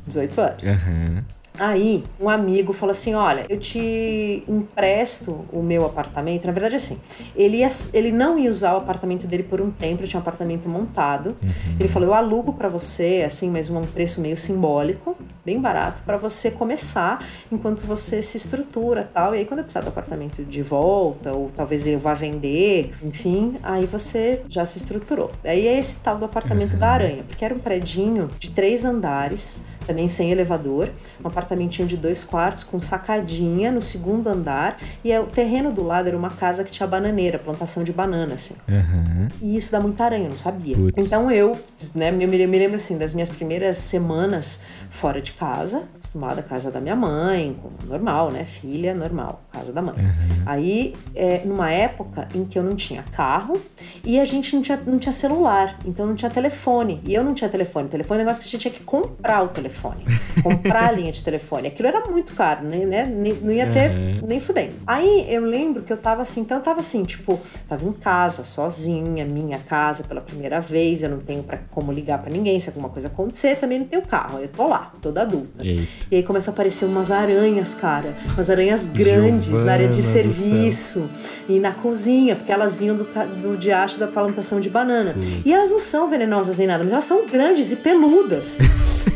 18 anos. Uhum. Aí, um amigo falou assim: Olha, eu te empresto o meu apartamento. Na verdade, assim, ele, ia, ele não ia usar o apartamento dele por um tempo, ele tinha um apartamento montado. Uhum. Ele falou: Eu alugo para você, assim, mas um preço meio simbólico, bem barato, para você começar enquanto você se estrutura tal. E aí, quando eu precisar do apartamento de volta, ou talvez ele vá vender, enfim, aí você já se estruturou. Aí é esse tal do apartamento uhum. da aranha, porque era um predinho de três andares também sem elevador, um apartamentinho de dois quartos com sacadinha no segundo andar e é, o terreno do lado era uma casa que tinha bananeira, plantação de banana, assim. Uhum. E isso dá muita aranha, eu não sabia. Puts. Então eu, né, eu me, me lembro assim das minhas primeiras semanas fora de casa, acostumada à casa da minha mãe, normal, né, filha, normal, casa da mãe. Uhum. Aí, é, numa época em que eu não tinha carro e a gente não tinha, não tinha celular, então não tinha telefone. E eu não tinha telefone. Telefone é um negócio que a gente tinha que comprar o telefone telefone, comprar a linha de telefone. Aquilo era muito caro, né? né? Não ia ter uhum. nem fudendo. Aí eu lembro que eu tava assim, então eu tava assim, tipo, tava em casa, sozinha, minha casa pela primeira vez, eu não tenho pra, como ligar para ninguém se alguma coisa acontecer, também não tenho carro, eu tô lá, toda adulta. Eita. E aí começa a aparecer umas aranhas, cara, umas aranhas grandes Giovana na área de serviço e na cozinha, porque elas vinham do, do diacho da plantação de banana. E elas não são venenosas nem nada, mas elas são grandes e peludas.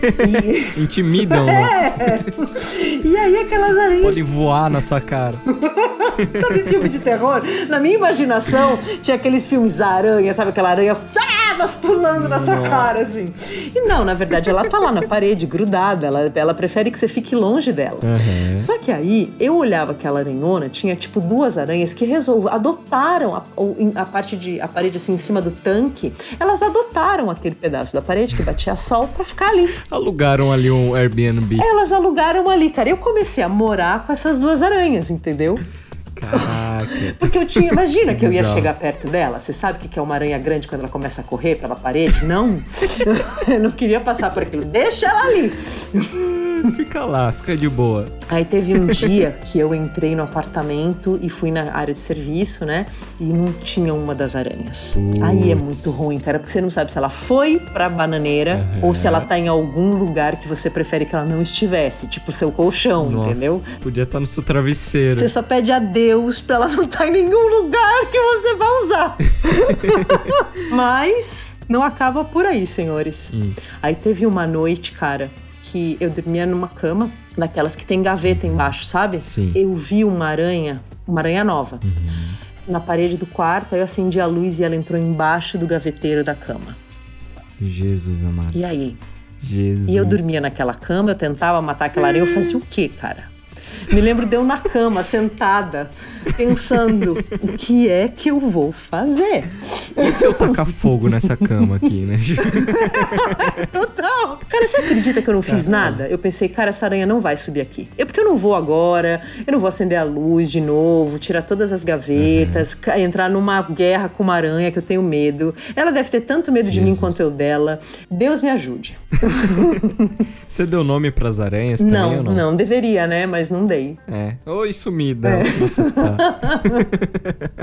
e, Intimidam. É. E aí aquelas aranhas. Pode voar na sua cara. sabe filme de terror? Na minha imaginação, tinha aqueles filmes aranha, sabe aquela aranha elas pulando na sua cara, assim. E não, na verdade, ela tá lá na parede, grudada. Ela, ela prefere que você fique longe dela. Uhum. Só que aí, eu olhava aquela aranhona, tinha tipo duas aranhas que resolveram, adotaram a, a parte de, a parede assim em cima do tanque. Elas adotaram aquele pedaço da parede que batia sol para ficar ali. Alugaram ali um Airbnb. Elas alugaram ali, cara. Eu comecei a morar com essas duas aranhas, entendeu? Caraca. Porque eu tinha. Imagina que, que eu ia chegar perto dela. Você sabe o que é uma aranha grande quando ela começa a correr pela parede? Não. eu não queria passar por aquilo. Deixa ela ali. fica lá, fica de boa. Aí teve um dia que eu entrei no apartamento e fui na área de serviço, né? E não tinha uma das aranhas. Aí é muito ruim, cara, porque você não sabe se ela foi pra bananeira uhum. ou se ela tá em algum lugar que você prefere que ela não estivesse, tipo seu colchão, Nossa, entendeu? Podia estar tá no seu travesseiro. Você só pede a Deus pra ela não estar tá em nenhum lugar que você vai usar. Mas não acaba por aí, senhores. Hum. Aí teve uma noite, cara, que eu dormia numa cama, daquelas que tem gaveta embaixo, sabe? Sim. Eu vi uma aranha, uma aranha nova, uhum. na parede do quarto. Aí eu acendi a luz e ela entrou embaixo do gaveteiro da cama. Jesus amado. E aí? Jesus. E eu dormia naquela cama, eu tentava matar aquela aranha. Eu fazia o quê, cara? Me lembro de eu na cama, sentada, pensando: o que é que eu vou fazer? E se eu tacar fogo nessa cama aqui, né? Total. Cara, você acredita que eu não fiz nada? Eu pensei, cara, essa aranha não vai subir aqui. É porque eu não vou agora, eu não vou acender a luz de novo, tirar todas as gavetas, uhum. entrar numa guerra com uma aranha que eu tenho medo. Ela deve ter tanto medo de Jesus. mim quanto eu dela. Deus me ajude. Você deu nome para as aranhas também não, não? Não, deveria, né? Mas não dei. É. Oi, sumida. É. Tá.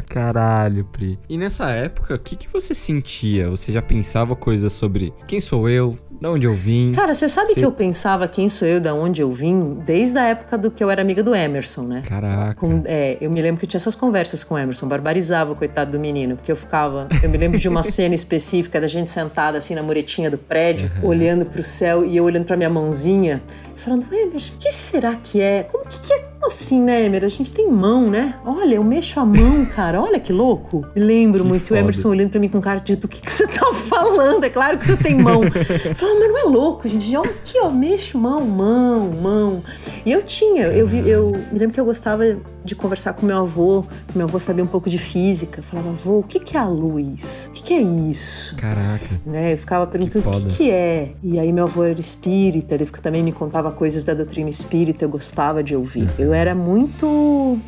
Caralho, Pri. E nessa época, o que, que você sentia? Você já pensava coisas sobre quem sou eu? Da onde eu vim? Cara, você sabe que eu pensava quem sou eu, da onde eu vim, desde a época do que eu era amiga do Emerson, né? Caraca. Com, é, eu me lembro que eu tinha essas conversas com o Emerson, barbarizava o coitado do menino, porque eu ficava. Eu me lembro de uma cena específica da gente sentada assim na muretinha do prédio, uhum. olhando pro céu e eu olhando pra minha mãozinha, falando, Emerson, o que será que é? Como que, que é assim, né, Emer? A gente tem mão, né? Olha, eu mexo a mão, cara. Olha que louco. Me lembro que muito foda. o Emerson olhando pra mim com cara de do que, que você tá falando? É claro que você tem mão. Falando, mas não é louco, gente. Olha aqui, ó, mexo mão, mão, mão. E eu tinha, eu vi, eu me lembro que eu gostava de conversar com meu avô, meu avô sabia um pouco de física. Falava, avô, o que, que é a luz? O que, que é isso? Caraca. Né? Eu ficava perguntando o que, que é. E aí meu avô era espírita, ele também me contava coisas da doutrina espírita, eu gostava de ouvir. Uhum. Eu era muito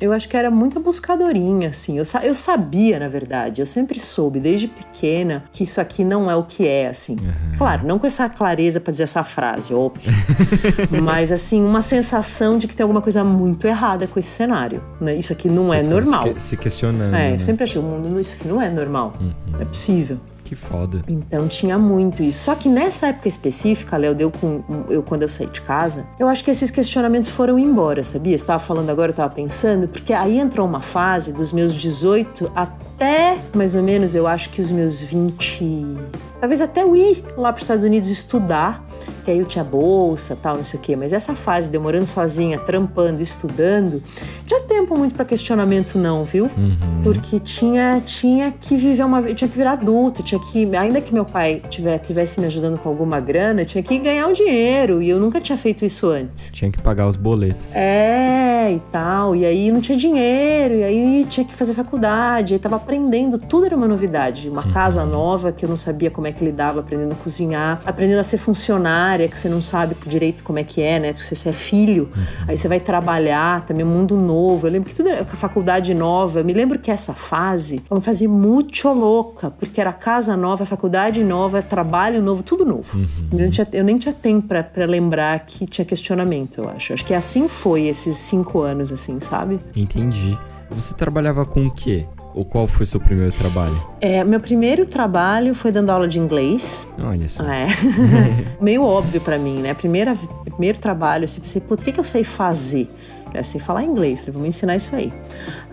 eu acho que era muito buscadorinha, assim. Eu, eu sabia, na verdade, eu sempre soube, desde pequena, que isso aqui não é o que é, assim. Uhum. Claro, não com essa clareza para dizer essa frase, óbvio. mas, assim, uma sensação de que tem alguma coisa muito errada com esse cenário. Né? Isso aqui não Você é normal. Se questionando. É, né? eu sempre achei, o mundo, isso aqui não é normal. Uhum. Não é possível. Que foda. Então tinha muito isso. Só que nessa época específica, Léo, deu com eu quando eu saí de casa, eu acho que esses questionamentos foram embora, sabia? Você tava falando agora, eu tava pensando, porque aí entrou uma fase dos meus 18 até mais ou menos, eu acho que os meus 20, talvez até eu ir lá para os Estados Unidos estudar que aí eu tinha bolsa, tal, não sei o quê, mas essa fase demorando sozinha, trampando, estudando, tinha tempo muito para questionamento não, viu? Uhum. Porque tinha tinha que viver uma tinha que virar adulto, tinha que ainda que meu pai tivesse, tivesse me ajudando com alguma grana, tinha que ganhar o um dinheiro e eu nunca tinha feito isso antes. Tinha que pagar os boletos. É, e tal, e aí não tinha dinheiro, e aí tinha que fazer faculdade, aí tava aprendendo, tudo era uma novidade, uma uhum. casa nova que eu não sabia como é que lidava, aprendendo a cozinhar, aprendendo a ser funcionário área que você não sabe direito como é que é, né? Porque você é filho, uhum. aí você vai trabalhar, também um mundo novo. Eu lembro que tudo era faculdade nova. Eu me lembro que essa fase foi uma fase muito louca, porque era casa nova, faculdade nova, trabalho novo, tudo novo. Uhum. Eu, tinha, eu, nem tinha tempo para lembrar que tinha questionamento, eu acho. Acho que assim foi esses cinco anos, assim, sabe? Entendi. Você trabalhava com o quê? Ou qual foi seu primeiro trabalho? É, meu primeiro trabalho foi dando aula de inglês. Olha só. É. Meio óbvio para mim, né? Primeira, primeiro trabalho, eu pensei, pô, o que, que eu sei fazer? Eu sei falar inglês, falei, vamos ensinar isso aí.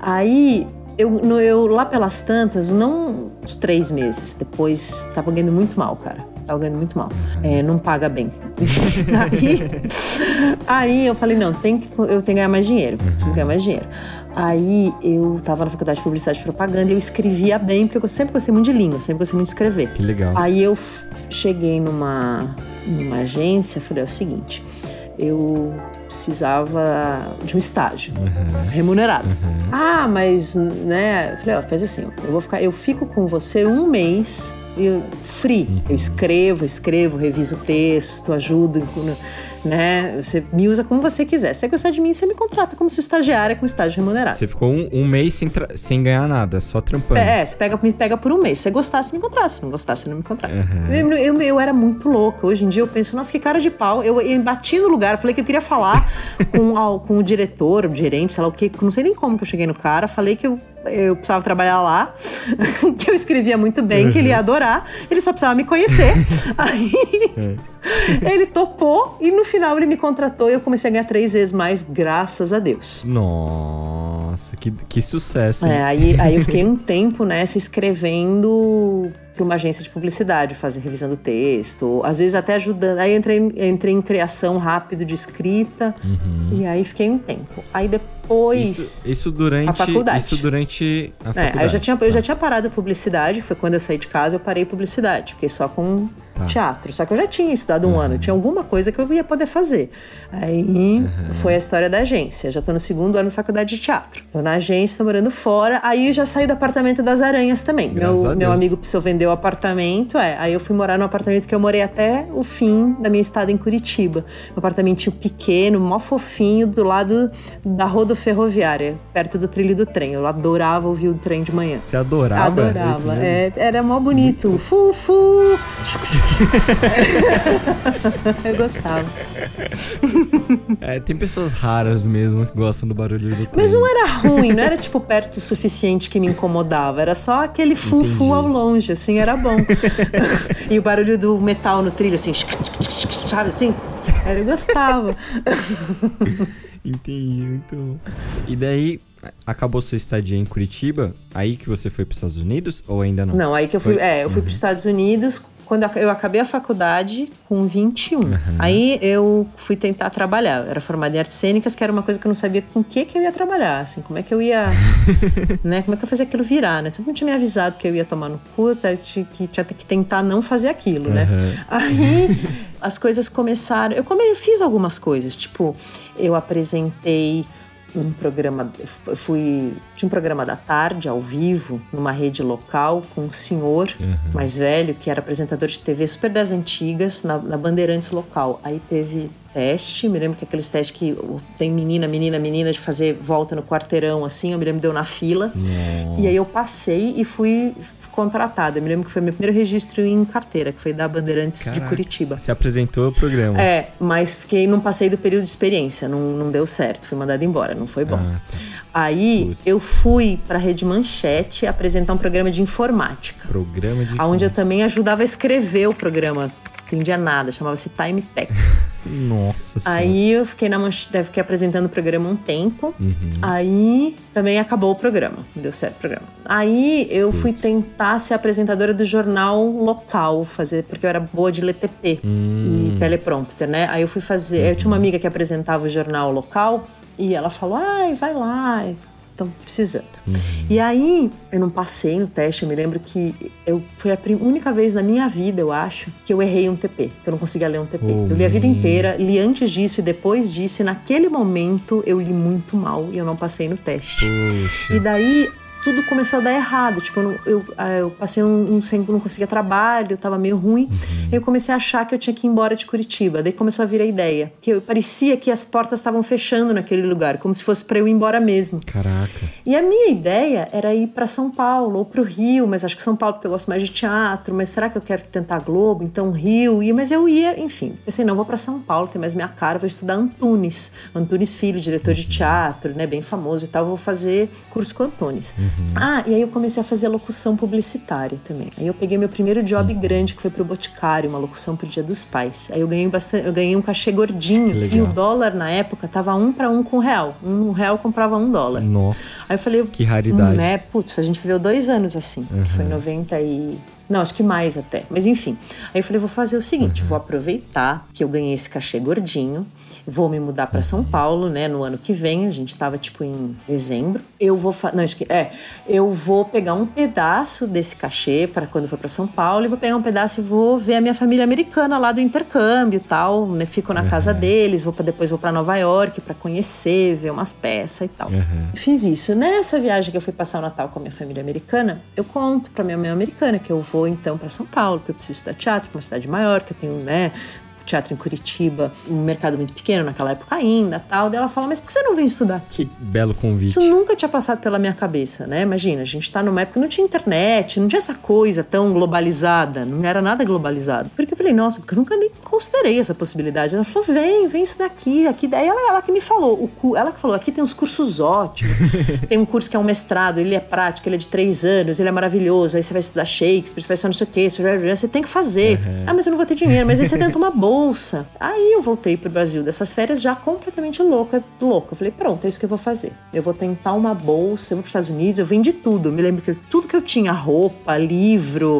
Aí eu, no, eu, lá pelas tantas, não uns três meses depois, tava ganhando muito mal, cara. Tava ganhando muito mal. É, não paga bem. aí, aí eu falei, não, tem que, eu tenho que ganhar mais dinheiro. Preciso ganhar mais dinheiro. Aí eu estava na faculdade de publicidade e propaganda e eu escrevia bem, porque eu sempre gostei muito de língua, sempre gostei muito de escrever. Que legal. Aí eu cheguei numa, numa agência, falei é o seguinte, eu precisava de um estágio uhum. remunerado. Uhum. Ah, mas né, eu falei, ó, faz assim, eu vou ficar, eu fico com você um mês free. Uhum. Eu escrevo, escrevo, reviso o texto, ajudo né? Você me usa como você quiser. Se você gostar de mim, você me contrata como sua estagiária com estágio remunerado. Você ficou um, um mês sem, sem ganhar nada, só trampando. É, você pega, me pega por um mês. Se você gostasse, me contrata. Se não gostasse, não me contrata. Uhum. Eu, eu, eu, era muito louca. Hoje em dia eu penso, nossa, que cara de pau. Eu, eu bati no lugar, falei que eu queria falar com, com o diretor, o gerente, sei lá o que. Não sei nem como que eu cheguei no cara. Falei que eu eu precisava trabalhar lá, que eu escrevia muito bem, uhum. que ele ia adorar, ele só precisava me conhecer. Aí é. ele topou e no final ele me contratou e eu comecei a ganhar três vezes mais, graças a Deus. Nossa, que, que sucesso. É, aí, aí eu fiquei um tempo nessa escrevendo para uma agência de publicidade, fazer revisando texto, às vezes até ajudando. Aí entrei, entrei em criação rápido de escrita uhum. e aí fiquei um tempo. Aí depois isso, isso durante a faculdade. Isso durante a faculdade. É, eu já tinha eu já tinha parado publicidade, foi quando eu saí de casa eu parei publicidade, fiquei só com Tá. teatro. Só que eu já tinha estudado um uhum. ano, tinha alguma coisa que eu ia poder fazer. Aí uhum. foi a história da agência. Já tô no segundo ano da faculdade de teatro. Tô na agência, tô morando fora. Aí já saí do apartamento das aranhas também. meu, meu amigo precisou vender o apartamento, é. Aí eu fui morar no apartamento que eu morei até o fim da minha estada em Curitiba. Um apartamentinho pequeno, mó fofinho, do lado da rodo ferroviária, perto do trilho do trem. Eu adorava ouvir o trem de manhã. Você adorava? Adorava. É, era mó bonito. Fu, fu. eu gostava. É, tem pessoas raras mesmo que gostam do barulho do trem. Mas não era ruim, não era tipo perto o suficiente que me incomodava. Era só aquele fufu ao longe, assim, era bom. e o barulho do metal no trilho, assim, sabe assim? Era, eu gostava. Entendi, muito bom. E daí, acabou sua estadia em Curitiba, aí que você foi para os Estados Unidos ou ainda não? Não, aí que eu fui, Foi? é, eu fui uhum. para os Estados Unidos quando eu acabei a faculdade com 21. Uhum. Aí eu fui tentar trabalhar. Eu era formada em artes cênicas, que era uma coisa que eu não sabia com o que que eu ia trabalhar, assim, como é que eu ia, né, como é que eu fazia aquilo virar, né? Todo mundo tinha me avisado que eu ia tomar no cu, que tinha que tentar não fazer aquilo, né? Aí as coisas começaram, eu, come, eu fiz algumas coisas, tipo, eu apresentei um programa, eu fui, tinha um programa da tarde ao vivo numa rede local com um senhor uhum. mais velho que era apresentador de TV super das antigas na, na Bandeirantes local. Aí teve teste. Me lembro que aqueles testes que tem menina, menina, menina de fazer volta no quarteirão, assim. Eu me lembro deu na fila. Nossa. E aí eu passei e fui contratada. Eu me lembro que foi meu primeiro registro em carteira, que foi da Bandeirantes Caraca. de Curitiba. Você apresentou o programa? É, mas fiquei, não passei do período de experiência. Não, não deu certo. Fui mandada embora, não foi bom. Ah, tá. Aí Puts. eu fui para a Rede Manchete apresentar um programa de informática. Programa de Onde eu também ajudava a escrever o programa entendia nada, chamava-se Time Tech. Nossa Aí eu fiquei na manchete, fiquei apresentando o programa um tempo. Uhum. Aí também acabou o programa. Deu certo o programa. Aí eu Puts. fui tentar ser apresentadora do jornal local, fazer, porque eu era boa de ler TP hum. e teleprompter, né? Aí eu fui fazer. Uhum. Eu tinha uma uhum. amiga que apresentava o jornal local e ela falou: ai, vai lá estão precisando. Uhum. E aí, eu não passei no teste, eu me lembro que eu foi a única vez na minha vida, eu acho, que eu errei um TP, que eu não conseguia ler um TP. Oh, eu li a vida inteira, li antes disso e depois disso, e naquele momento eu li muito mal e eu não passei no teste. Puxa. E daí tudo começou a dar errado. Tipo, eu, eu, ah, eu passei um, um tempo, não conseguia trabalho, tava meio ruim. Uhum. Eu comecei a achar que eu tinha que ir embora de Curitiba. Daí começou a vir a ideia. Que eu, parecia que as portas estavam fechando naquele lugar, como se fosse para eu ir embora mesmo. Caraca. E a minha ideia era ir para São Paulo ou pro Rio, mas acho que São Paulo porque eu gosto mais de teatro. Mas será que eu quero tentar Globo? Então Rio. E, mas eu ia, enfim. Pensei, não, vou para São Paulo, tem mais minha cara, vou estudar Antunes. Antunes Filho, diretor de teatro, né, bem famoso e tal. Vou fazer curso com Antunes. Uhum. Uhum. Ah, e aí eu comecei a fazer locução publicitária também. Aí eu peguei meu primeiro job uhum. grande, que foi pro Boticário, uma locução pro Dia dos Pais. Aí eu ganhei bastante, eu ganhei um cachê gordinho. E o dólar na época tava um para um com um real. Um real comprava um dólar. Nossa. Aí eu falei, que raridade. Né? Putz, a gente viveu dois anos assim, uhum. que foi 90 e não, acho que mais até. Mas enfim. Aí eu falei, vou fazer o seguinte, uhum. vou aproveitar que eu ganhei esse cachê gordinho vou me mudar para São Paulo, né, no ano que vem, a gente estava tipo em dezembro. Eu vou, não, acho que é, eu vou pegar um pedaço desse cachê para quando for para São Paulo e vou pegar um pedaço e vou ver a minha família americana lá do intercâmbio, tal, né, fico na uhum. casa deles, vou para depois vou para Nova York para conhecer, ver umas peças e tal. Uhum. Fiz isso. Nessa viagem que eu fui passar o Natal com a minha família americana, eu conto para minha mãe americana que eu vou então para São Paulo, que eu preciso estudar teatro, uma cidade maior, que eu tenho, né, teatro em Curitiba, um mercado muito pequeno naquela época ainda, tal. Daí ela fala, mas por que você não vem estudar aqui? Belo convite. Isso nunca tinha passado pela minha cabeça, né? Imagina, a gente tá numa época que não tinha internet, não tinha essa coisa tão globalizada, não era nada globalizado. Porque eu falei, nossa, porque eu nunca nem considerei essa possibilidade. Ela falou, vem, vem estudar aqui, aqui. Daí ela, ela que me falou, o, ela que falou, aqui tem uns cursos ótimos. tem um curso que é um mestrado, ele é prático, ele é de três anos, ele é maravilhoso. Aí você vai estudar Shakespeare, você vai estudar não sei o quê, você tem que fazer. Uhum. Ah, mas eu não vou ter dinheiro, mas aí você tenta uma bolsa. Aí eu voltei pro Brasil dessas férias já completamente louca, louca. Eu falei, pronto, é isso que eu vou fazer. Eu vou tentar uma bolsa, eu vou pros Estados Unidos, eu vendi tudo. Eu me lembro que tudo que eu tinha, roupa, livro,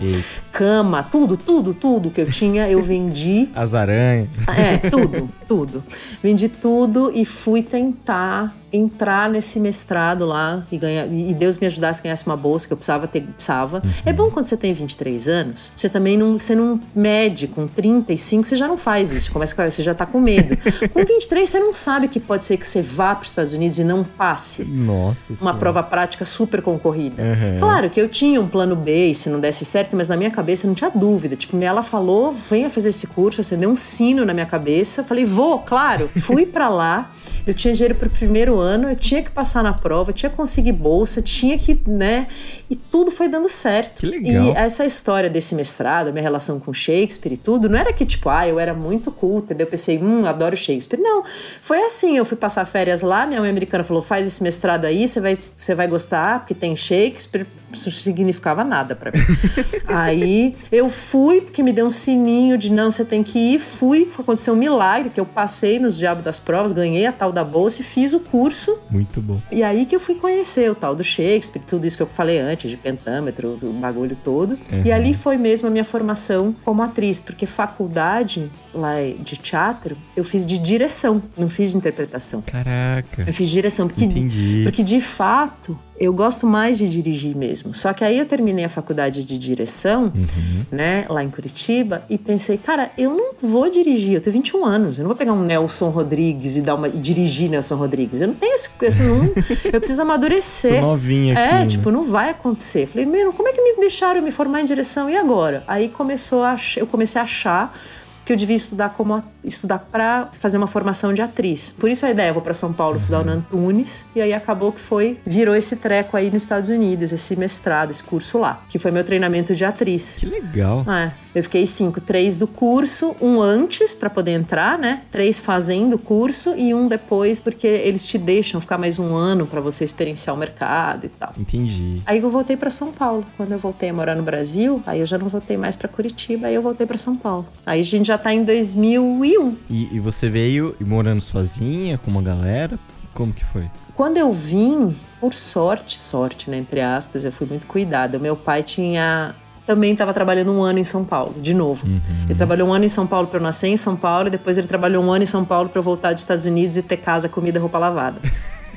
cama, tudo, tudo, tudo que eu tinha, eu vendi. As aranhas. É, tudo, tudo. Vendi tudo e fui tentar entrar nesse mestrado lá e ganhar e Deus me ajudasse a ganhasse uma bolsa que eu precisava ter, precisava. Uhum. É bom quando você tem 23 anos, você também não, você não mede com 35, você já não faz isso, começa você já tá com medo. com 23 você não sabe que pode ser que você vá para os Estados Unidos e não passe. Nossa. Uma senhora. prova prática super concorrida. Uhum. Claro que eu tinha um plano B se não desse certo, mas na minha cabeça não tinha dúvida. Tipo, ela falou, venha fazer esse curso, acendeu um sino na minha cabeça, falei, vou, claro. Fui para lá. Eu tinha dinheiro pro primeiro ano, eu tinha que passar na prova, tinha que conseguir bolsa, tinha que, né? E tudo foi dando certo. Que legal. E essa história desse mestrado, minha relação com Shakespeare e tudo, não era que, tipo, ah, eu era muito culta, daí eu pensei, hum, adoro Shakespeare. Não, foi assim, eu fui passar férias lá, minha mãe americana falou, faz esse mestrado aí, você vai, você vai gostar, porque tem Shakespeare, isso significava nada para mim. aí eu fui, porque me deu um sininho de não, você tem que ir. Fui, aconteceu um milagre, que eu passei nos diabos das provas, ganhei a tal da bolsa e fiz o curso. Muito bom. E aí que eu fui conhecer o tal do Shakespeare, tudo isso que eu falei antes, de pentâmetro, o bagulho todo. Uhum. E ali foi mesmo a minha formação como atriz, porque faculdade lá de teatro eu fiz de direção, não fiz de interpretação. Caraca. Eu fiz direção, porque, Entendi. porque de fato eu gosto mais de dirigir mesmo. Só que aí eu terminei a faculdade de direção, uhum. né, lá em Curitiba, e pensei, cara, eu não vou dirigir, eu tenho 21 anos, eu não vou pegar um Nelson Rodrigues e dar uma e dirigir Nelson Rodrigues. Eu não tenho esse, esse não, eu preciso amadurecer. Sou novinha é, aqui. É, tipo, não vai acontecer. Falei, meu, como é que me deixaram me formar em direção e agora? Aí começou a eu comecei a achar que eu devia estudar como estudar para fazer uma formação de atriz. Por isso a ideia, eu vou para São Paulo estudar o Nantunes e aí acabou que foi virou esse treco aí nos Estados Unidos, esse mestrado, esse curso lá, que foi meu treinamento de atriz. Que legal. É, eu fiquei cinco, três do curso, um antes para poder entrar, né? Três fazendo o curso e um depois porque eles te deixam ficar mais um ano para você experienciar o mercado e tal. Entendi. Aí eu voltei para São Paulo. Quando eu voltei a morar no Brasil, aí eu já não voltei mais para Curitiba, aí eu voltei para São Paulo. Aí a gente já tá em 2001. E, e você veio morando sozinha, com uma galera? Como que foi? Quando eu vim, por sorte, sorte, né, entre aspas, eu fui muito cuidada. Meu pai tinha também estava trabalhando um ano em São Paulo, de novo. Uhum. Ele trabalhou um ano em São Paulo para eu nascer em São Paulo, e depois ele trabalhou um ano em São Paulo para eu voltar dos Estados Unidos e ter casa, comida, roupa lavada.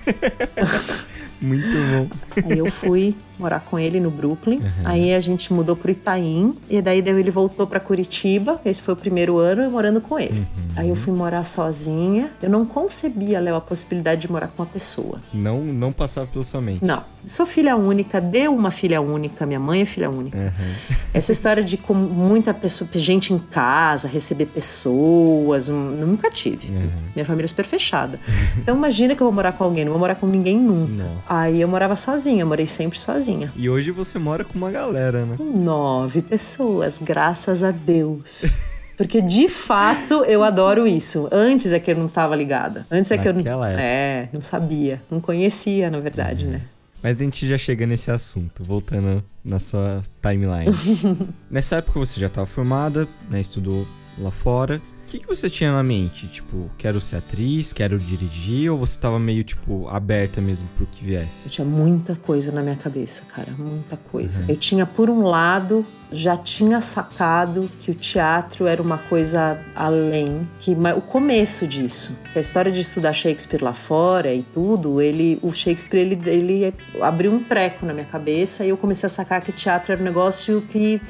Muito bom. Aí eu fui morar com ele no Brooklyn. Uhum. Aí a gente mudou pro Itaim. E daí ele voltou para Curitiba. Esse foi o primeiro ano morando com ele. Uhum. Aí eu fui morar sozinha. Eu não concebia, Léo, a possibilidade de morar com uma pessoa. Não, não passava pela sua mente. Não. Sou filha única, deu uma filha única. Minha mãe é filha única. Uhum. Essa história de com muita pessoa, gente em casa, receber pessoas, um, nunca tive. Minha família é super fechada. Então imagina que eu vou morar com alguém, não vou morar com ninguém nunca. Nossa. Aí eu morava sozinha, eu morei sempre sozinha. E hoje você mora com uma galera, né? Nove pessoas, graças a Deus. Porque de fato eu adoro isso. Antes é que eu não estava ligada. Antes é Naquela que eu não. Época. É, não sabia. Não conhecia, na verdade, uhum. né? Mas a gente já chega nesse assunto, voltando na sua timeline. Nessa época você já estava formada, né? Estudou lá fora. O que, que você tinha na mente? Tipo, quero ser atriz, quero dirigir, ou você tava meio, tipo, aberta mesmo pro que viesse? Eu tinha muita coisa na minha cabeça, cara, muita coisa. Uhum. Eu tinha, por um lado, já tinha sacado que o teatro era uma coisa além, que o começo disso. A história de estudar Shakespeare lá fora e tudo, ele, o Shakespeare ele, ele abriu um treco na minha cabeça e eu comecei a sacar que teatro era um negócio que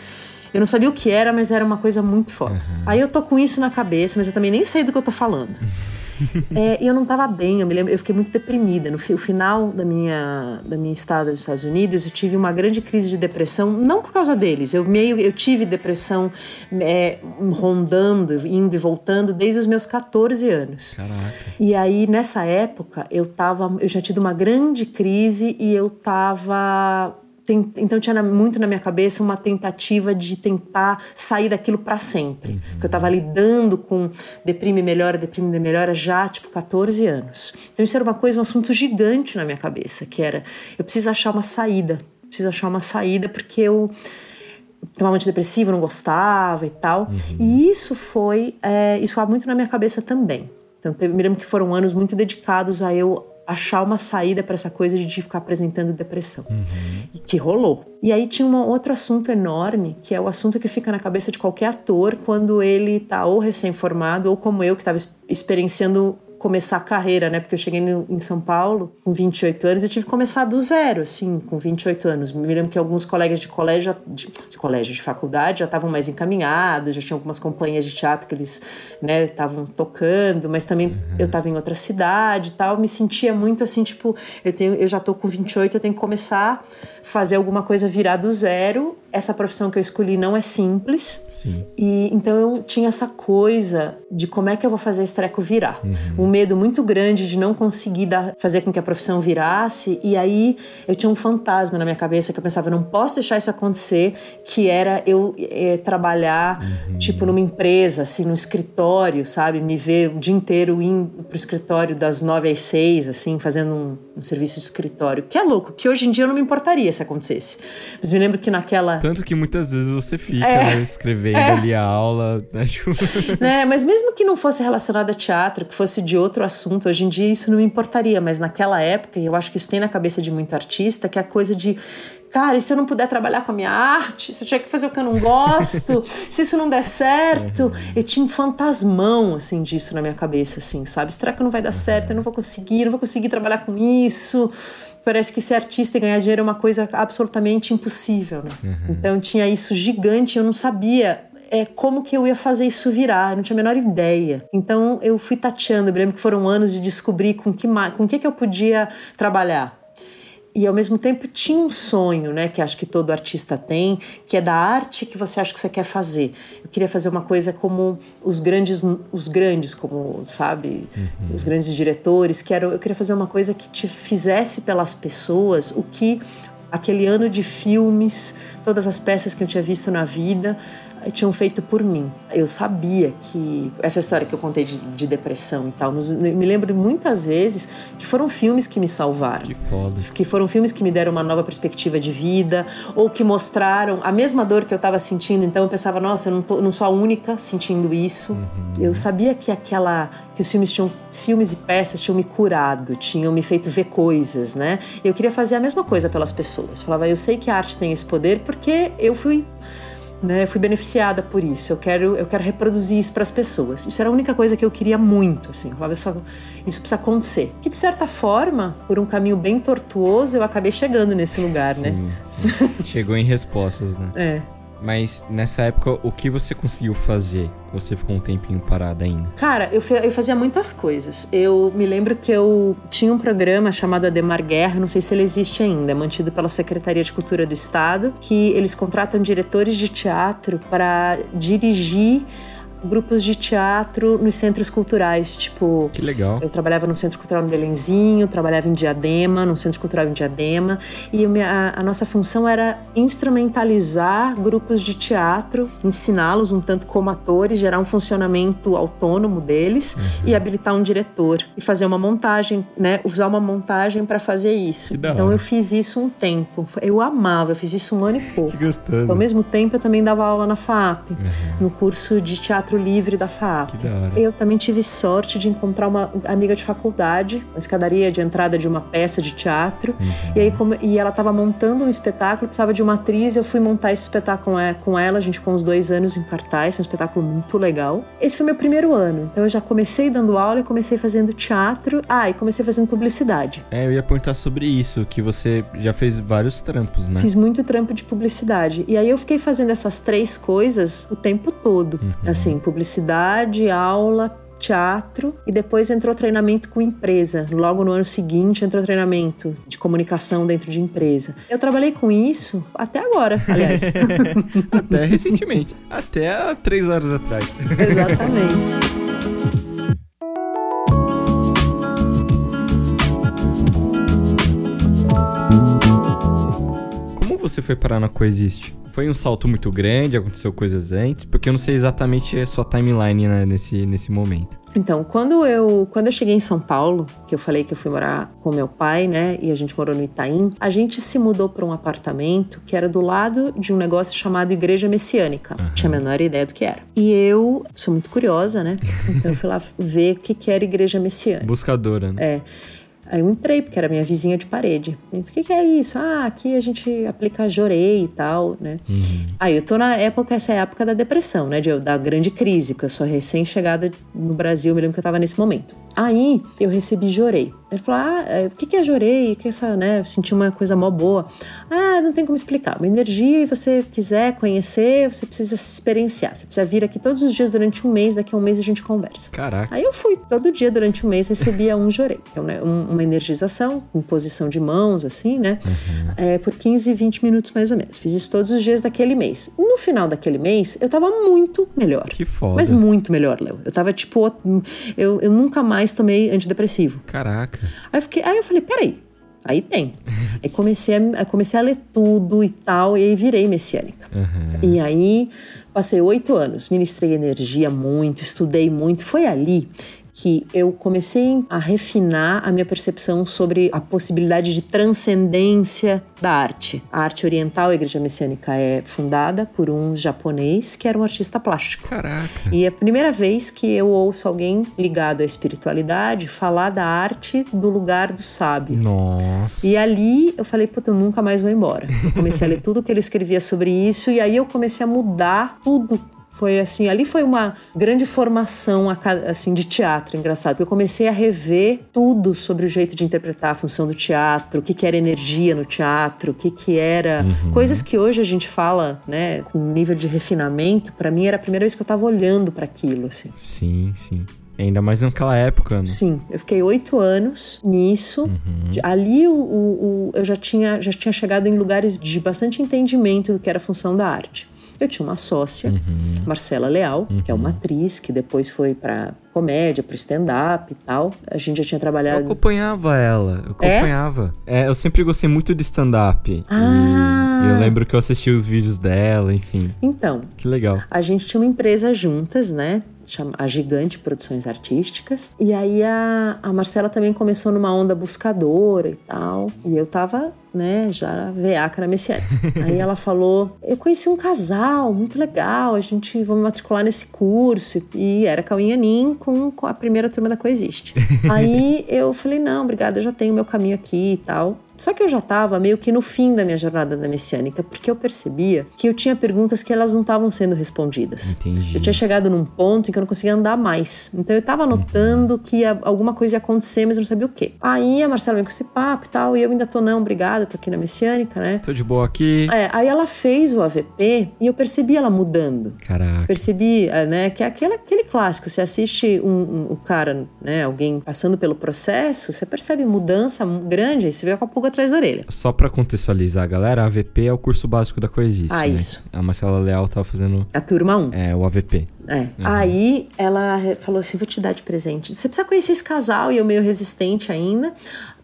eu não sabia o que era, mas era uma coisa muito forte. Uhum. Aí eu tô com isso na cabeça, mas eu também nem sei do que eu tô falando. é, e eu não estava bem, eu me lembro, eu fiquei muito deprimida. No final da minha, da minha estada nos Estados Unidos, eu tive uma grande crise de depressão, não por causa deles, eu meio, eu tive depressão é, rondando, indo e voltando desde os meus 14 anos. Caraca. E aí, nessa época, eu tava, eu já tido uma grande crise e eu tava tem, então tinha muito na minha cabeça uma tentativa de tentar sair daquilo para sempre. Uhum. Porque eu estava lidando com deprime melhora, deprime melhora já tipo 14 anos. Então isso era uma coisa, um assunto gigante na minha cabeça, que era eu preciso achar uma saída. Preciso achar uma saída porque eu tomava antidepressivo, não gostava e tal. Uhum. E isso foi, é, isso foi muito na minha cabeça também. Então, me lembro que foram anos muito dedicados a eu achar uma saída para essa coisa de ficar apresentando depressão. Uhum. E que rolou. E aí tinha um outro assunto enorme, que é o assunto que fica na cabeça de qualquer ator quando ele tá ou recém-formado ou como eu que estava experienciando começar a carreira, né? Porque eu cheguei no, em São Paulo com 28 anos e tive que começar do zero, assim, com 28 anos. Me lembro que alguns colegas de colégio, de, de colégio, de faculdade, já estavam mais encaminhados, já tinham algumas companhias de teatro que eles, né, estavam tocando, mas também uhum. eu estava em outra cidade e tal. Me sentia muito assim, tipo, eu, tenho, eu já tô com 28, eu tenho que começar a fazer alguma coisa virar do zero essa profissão que eu escolhi não é simples. Sim. E então eu tinha essa coisa de como é que eu vou fazer esse treco virar. Uhum. Um medo muito grande de não conseguir dar, fazer com que a profissão virasse. E aí eu tinha um fantasma na minha cabeça que eu pensava, não posso deixar isso acontecer, que era eu é, trabalhar, uhum. tipo, numa empresa, assim, no escritório, sabe? Me ver o dia inteiro indo pro escritório das nove às seis, assim, fazendo um, um serviço de escritório. Que é louco, que hoje em dia eu não me importaria se acontecesse. Mas me lembro que naquela tanto que muitas vezes você fica é. né, escrevendo é. ali a aula, né? né? Mas mesmo que não fosse relacionado a teatro, que fosse de outro assunto, hoje em dia isso não me importaria. Mas naquela época, e eu acho que isso tem na cabeça de muito artista, que é a coisa de cara, e se eu não puder trabalhar com a minha arte, se eu tiver que fazer o que eu não gosto, se isso não der certo, uhum. eu tinha um fantasmão, assim, disso na minha cabeça, assim, sabe? Será que não vai dar certo? Eu não vou conseguir, não vou conseguir trabalhar com isso parece que ser artista e ganhar dinheiro é uma coisa absolutamente impossível. Né? Uhum. Então tinha isso gigante, eu não sabia é, como que eu ia fazer isso virar, eu não tinha a menor ideia. Então eu fui tateando, eu lembro que foram anos de descobrir com que com que, que eu podia trabalhar e ao mesmo tempo tinha um sonho, né, que acho que todo artista tem, que é da arte que você acha que você quer fazer. Eu queria fazer uma coisa como os grandes, os grandes, como sabe, uhum. os grandes diretores. Que era, eu queria fazer uma coisa que te fizesse pelas pessoas o que aquele ano de filmes, todas as peças que eu tinha visto na vida, tinham feito por mim. Eu sabia que essa história que eu contei de, de depressão e tal, nos, me lembro muitas vezes que foram filmes que me salvaram. Que foda. Que foram filmes que me deram uma nova perspectiva de vida ou que mostraram a mesma dor que eu estava sentindo. Então eu pensava, nossa, eu não, tô, não sou a única sentindo isso. Uhum. Eu sabia que aquela que os filmes tinham filmes e peças tinham me curado, tinham me feito ver coisas, né? Eu queria fazer a mesma coisa pelas pessoas. Falava, eu sei que a arte tem esse poder porque eu fui né, fui beneficiada por isso. Eu quero, eu quero reproduzir isso para as pessoas. Isso era a única coisa que eu queria muito, assim. Eu falava, só, isso precisa acontecer. Que de certa forma, por um caminho bem tortuoso, eu acabei chegando nesse lugar, né? sim, né? Sim. Chegou em respostas, né? É. Mas nessa época, o que você conseguiu fazer? Você ficou um tempinho parada ainda? Cara, eu, eu fazia muitas coisas. Eu me lembro que eu tinha um programa chamado Ademar Guerra, não sei se ele existe ainda, é mantido pela Secretaria de Cultura do Estado, que eles contratam diretores de teatro para dirigir grupos de teatro nos centros culturais, tipo... Que legal. Eu trabalhava no Centro Cultural no Belenzinho, trabalhava em Diadema, no Centro Cultural em Diadema, e a, a nossa função era instrumentalizar grupos de teatro, ensiná-los um tanto como atores, gerar um funcionamento autônomo deles uhum. e habilitar um diretor e fazer uma montagem, né? Usar uma montagem para fazer isso. Então eu fiz isso um tempo. Eu amava, eu fiz isso um ano e pouco. Que gostoso. Ao mesmo tempo eu também dava aula na FAP, uhum. no curso de teatro Teatro Livre da FAAP. Eu também tive sorte de encontrar uma amiga de faculdade, uma escadaria de entrada de uma peça de teatro. Uhum. E aí como, e ela estava montando um espetáculo, precisava de uma atriz, eu fui montar esse espetáculo com ela, a gente ficou uns dois anos em cartaz, foi um espetáculo muito legal. Esse foi meu primeiro ano, então eu já comecei dando aula e comecei fazendo teatro, ah, e comecei fazendo publicidade. É, eu ia perguntar sobre isso, que você já fez vários trampos, né? Fiz muito trampo de publicidade. E aí eu fiquei fazendo essas três coisas o tempo todo, uhum. assim, publicidade, aula, teatro e depois entrou treinamento com empresa. Logo no ano seguinte entrou treinamento de comunicação dentro de empresa. Eu trabalhei com isso até agora, aliás. até recentemente. Até há três horas atrás. Exatamente. Você foi parar na Coexiste? Foi um salto muito grande, aconteceu coisas antes, porque eu não sei exatamente a sua timeline né, nesse, nesse momento. Então, quando eu, quando eu cheguei em São Paulo, que eu falei que eu fui morar com meu pai, né, e a gente morou no Itaim, a gente se mudou para um apartamento que era do lado de um negócio chamado Igreja Messiânica. Uhum. Tinha a menor ideia do que era. E eu sou muito curiosa, né? Então eu fui lá ver o que, que era Igreja Messiânica. Buscadora, né? É. Aí eu entrei, porque era minha vizinha de parede. o que, que é isso? Ah, aqui a gente aplica jorei e tal, né? Uhum. Aí eu tô na época, essa é a época da depressão, né? De, da grande crise, porque eu sou recém-chegada no Brasil, me lembro que eu tava nesse momento. Aí eu recebi jorei. Ele falou: Ah, é, o que é jorei? Que é essa, né? Senti uma coisa mó boa. Ah, não tem como explicar. Uma energia e você quiser conhecer, você precisa se experienciar. Você precisa vir aqui todos os dias durante um mês, daqui a um mês a gente conversa. Caraca. Aí eu fui, todo dia durante um mês recebia um jorei, que é né, uma energização, em posição de mãos, assim, né? Uhum. É, por 15, 20 minutos mais ou menos. Fiz isso todos os dias daquele mês. No final daquele mês, eu tava muito melhor. Que foda. Mas muito melhor, Léo. Eu tava tipo, eu, eu nunca mais tomei antidepressivo. Caraca. Aí eu, fiquei, aí eu falei, peraí, aí tem. aí comecei a, comecei a ler tudo e tal, e aí virei messiânica. Uhum. E aí passei oito anos, ministrei energia muito, estudei muito. Foi ali que eu comecei a refinar a minha percepção sobre a possibilidade de transcendência da arte. A arte oriental, a Igreja Messiânica, é fundada por um japonês que era um artista plástico. Caraca! E é a primeira vez que eu ouço alguém ligado à espiritualidade falar da arte do lugar do sábio. Nossa! E ali eu falei, puta, eu nunca mais vou embora. Eu comecei a ler tudo que ele escrevia sobre isso e aí eu comecei a mudar tudo foi assim, ali foi uma grande formação assim de teatro, engraçado, porque eu comecei a rever tudo sobre o jeito de interpretar a função do teatro, o que, que era energia no teatro, o que, que era uhum. coisas que hoje a gente fala, né, com nível de refinamento. Para mim era a primeira vez que eu estava olhando para aquilo, assim. Sim, sim. Ainda mais naquela época, né? Sim, eu fiquei oito anos nisso. Uhum. Ali o, o, o, eu já tinha, já tinha chegado em lugares de bastante entendimento do que era a função da arte. Eu tinha uma sócia, uhum. Marcela Leal, uhum. que é uma uhum. atriz que depois foi para comédia, pro stand-up e tal. A gente já tinha trabalhado. Eu acompanhava ela, eu é? acompanhava. É? é eu sempre gostei muito de stand-up. Ah. E eu lembro que eu assisti os vídeos dela, enfim. Então. Que legal. A gente tinha uma empresa juntas, né? a Gigante Produções Artísticas. E aí a, a Marcela também começou numa onda buscadora e tal. E eu tava né, já veaca messiânica. Aí ela falou: Eu conheci um casal muito legal, a gente vai matricular nesse curso. E era Cauinhanim com, com a primeira turma da Coexiste. Aí eu falei: Não, obrigada, eu já tenho meu caminho aqui e tal. Só que eu já estava meio que no fim da minha jornada da messiânica, porque eu percebia que eu tinha perguntas que elas não estavam sendo respondidas. Entendi. Eu tinha chegado num ponto em que eu não conseguia andar mais. Então eu estava notando uhum. que alguma coisa ia acontecer, mas eu não sabia o quê. Aí a Marcela veio com esse papo e tal, e eu ainda tô, não, obrigada, tô aqui na messiânica, né? Tô de boa aqui. É, aí ela fez o AVP e eu percebi ela mudando. Caraca. Percebi, é, né, que é aquele, aquele clássico. Você assiste um, um, o cara, né, alguém passando pelo processo, você percebe mudança grande, aí você vê com a pulga atrás da orelha. Só para contextualizar galera, AVP é o curso básico da Coexiste. Ah, né? isso. A Marcela Leal tava fazendo. A turma 1. É, o AVP. É. Uhum. Aí ela falou assim: vou te dar de presente. Você precisa conhecer esse casal, e eu meio resistente ainda.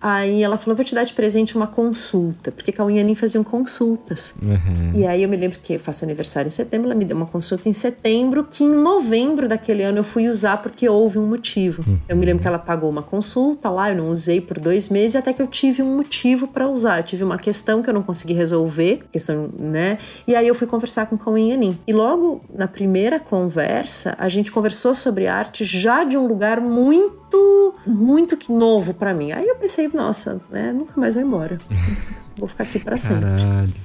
Aí ela falou: vou te dar de presente uma consulta, porque com a Unhanin faziam consultas. Uhum. E aí eu me lembro que eu faço aniversário em setembro, ela me deu uma consulta em setembro, que em novembro daquele ano eu fui usar porque houve um motivo. Uhum. Eu me lembro que ela pagou uma consulta lá, eu não usei por dois meses, até que eu tive um motivo para usar. Eu tive uma questão que eu não consegui resolver, questão, né? E aí eu fui conversar com a Unhanin. E logo na primeira conversa, a gente conversou sobre arte já de um lugar muito, muito novo para mim. Aí eu pensei, nossa, né, nunca mais vou embora. vou ficar aqui para sempre.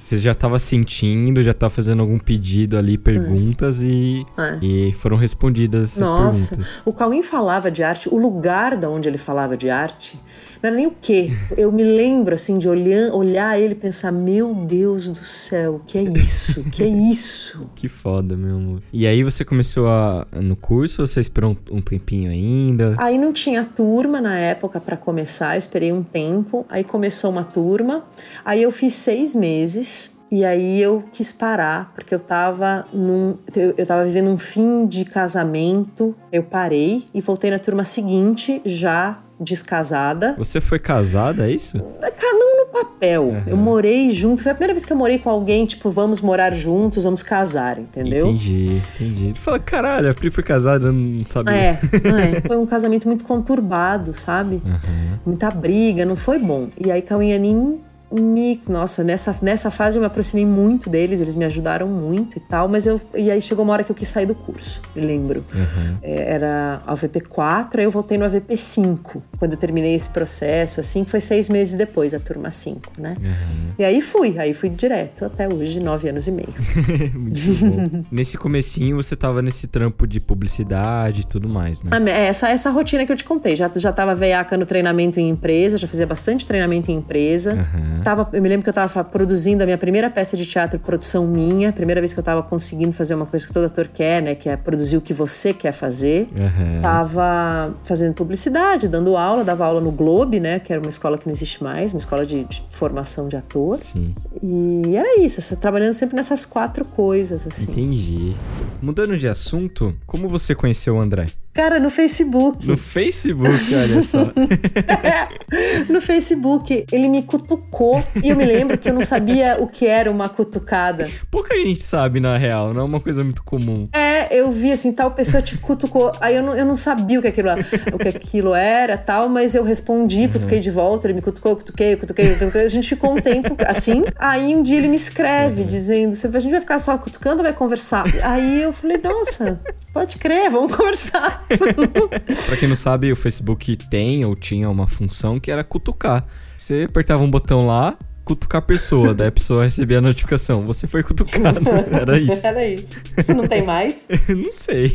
Você já tava sentindo, já tava fazendo algum pedido ali, perguntas é. E, é. e foram respondidas essas Nossa, perguntas. o Cauim falava de arte, o lugar da onde ele falava de arte, não era nem o quê. Eu me lembro, assim, de olhar, olhar ele e pensar, meu Deus do céu, o que é isso? O que é isso? que foda, meu amor. E aí você começou a, no curso ou você esperou um, um tempinho ainda? Aí não tinha turma na época para começar, esperei um tempo. Aí começou uma turma. Aí eu fiz seis meses. E aí eu quis parar, porque eu tava num. Eu, eu tava vivendo um fim de casamento. Eu parei e voltei na turma seguinte, já descasada. Você foi casada, é isso? Não no papel. Uhum. Eu morei junto. Foi a primeira vez que eu morei com alguém, tipo, vamos morar juntos, vamos casar, entendeu? Entendi, entendi. Fala, caralho, a Pri foi casada, eu não sabia. É, é. Foi um casamento muito conturbado, sabe? Uhum. Muita briga, não foi bom. E aí Cauinhanim me, nossa, nessa, nessa fase eu me aproximei muito deles, eles me ajudaram muito e tal, mas eu, e aí chegou uma hora que eu quis sair do curso, lembro. Uhum. É, era a VP4, aí eu voltei no AVP5, quando eu terminei esse processo, assim, foi seis meses depois, a turma 5, né? Uhum. E aí fui, aí fui direto, até hoje, nove anos e meio. muito bom. nesse comecinho você tava nesse trampo de publicidade e tudo mais, né? Ah, essa, essa rotina que eu te contei, já, já tava veiaca no treinamento em empresa, já fazia bastante treinamento em empresa. Uhum. Tava, eu me lembro que eu estava produzindo a minha primeira peça de teatro, produção minha, primeira vez que eu estava conseguindo fazer uma coisa que todo ator quer, né? Que é produzir o que você quer fazer. Uhum. Tava fazendo publicidade, dando aula, dava aula no Globe, né? Que era uma escola que não existe mais, uma escola de, de formação de ator. Sim. E era isso, trabalhando sempre nessas quatro coisas, assim. Entendi. Mudando de assunto, como você conheceu o André? Cara, no Facebook. No Facebook, olha só. no Facebook, ele me cutucou e eu me lembro que eu não sabia o que era uma cutucada. Pouca gente sabe, na real, não é uma coisa muito comum. É, eu vi assim, tal pessoa te cutucou. Aí eu não, eu não sabia o que aquilo, o que aquilo era, tal, mas eu respondi, uhum. cutuquei de volta, ele me cutucou, cutuquei, cutuquei, cutuquei. A gente ficou um tempo assim. Aí um dia ele me escreve uhum. dizendo: a gente vai ficar só cutucando ou vai conversar? Aí eu falei, nossa, pode crer, vamos conversar. pra quem não sabe, o Facebook tem ou tinha uma função que era cutucar. Você apertava um botão lá, cutucar a pessoa, daí a pessoa recebia a notificação. Você foi cutucado. Era isso. Era isso. Você não tem mais? não sei.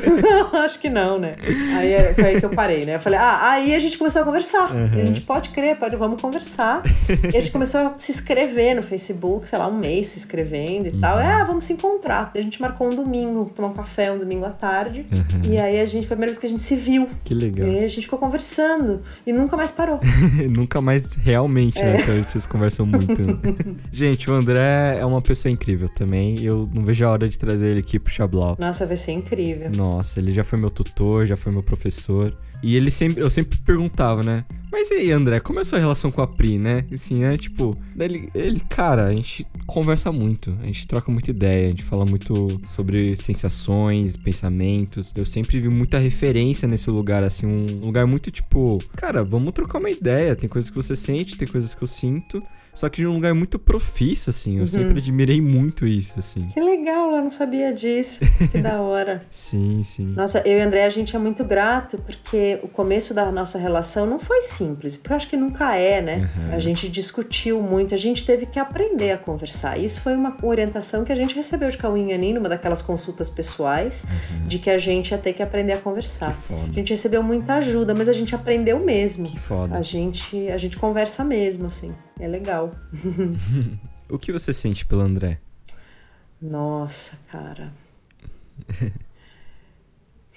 Acho que não, né? Aí é, foi aí que eu parei, né? Eu falei, ah, aí a gente começou a conversar. Uhum. A gente pode crer, pode, vamos conversar. e a gente começou a se inscrever no Facebook, sei lá, um mês se inscrevendo e uhum. tal. Ah, vamos se encontrar. A gente marcou um domingo, tomar um café um domingo à tarde. Uhum. E aí a gente, foi a primeira vez que a gente se viu. Que legal. E aí a gente ficou conversando. E nunca mais parou. nunca mais realmente, né? é. né? Então vocês conversam conversam muito. Gente, o André é uma pessoa incrível também. Eu não vejo a hora de trazer ele aqui pro Xablau. Nossa, vai ser incrível. Nossa, ele já foi meu tutor, já foi meu professor. E ele sempre, eu sempre perguntava, né? Mas e aí, André, como é a sua relação com a Pri, né? Assim, né? Tipo, ele, ele, cara, a gente conversa muito, a gente troca muita ideia, a gente fala muito sobre sensações, pensamentos. Eu sempre vi muita referência nesse lugar, assim, um lugar muito tipo, cara, vamos trocar uma ideia. Tem coisas que você sente, tem coisas que eu sinto. Só que de um lugar muito profício, assim. Eu uhum. sempre admirei muito isso, assim. Que legal, eu não sabia disso. Que da hora. sim, sim. Nossa, eu e André, a gente é muito grato, porque o começo da nossa relação não foi simples. Porque eu acho que nunca é, né? Uhum. A gente discutiu muito, a gente teve que aprender a conversar. Isso foi uma orientação que a gente recebeu de Cauim Anin, numa daquelas consultas pessoais, uhum. de que a gente ia ter que aprender a conversar. Que foda. A gente recebeu muita ajuda, mas a gente aprendeu mesmo. Que foda. A gente, a gente conversa mesmo, assim. É legal. o que você sente pelo André? Nossa, cara.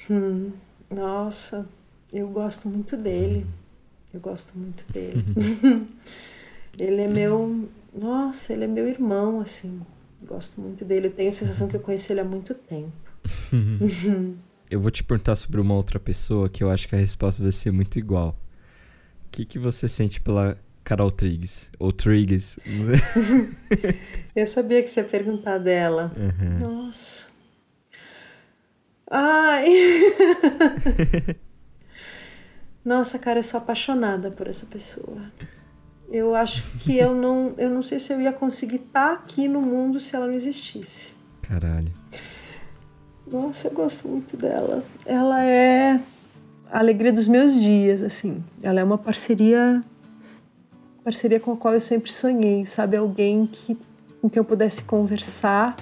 hum, nossa, eu gosto muito dele. Eu gosto muito dele. ele é meu. Nossa, ele é meu irmão, assim. Gosto muito dele. Eu tenho a sensação que eu conheço ele há muito tempo. eu vou te perguntar sobre uma outra pessoa que eu acho que a resposta vai ser muito igual. O que, que você sente pela Carol Triggs. Ou Triggs. eu sabia que você ia perguntar dela. Uhum. Nossa. Ai! Nossa, cara, eu sou apaixonada por essa pessoa. Eu acho que eu não, eu não sei se eu ia conseguir estar aqui no mundo se ela não existisse. Caralho. Nossa, eu gosto muito dela. Ela é a alegria dos meus dias, assim. Ela é uma parceria parceria com a qual eu sempre sonhei, sabe? Alguém que, com quem eu pudesse conversar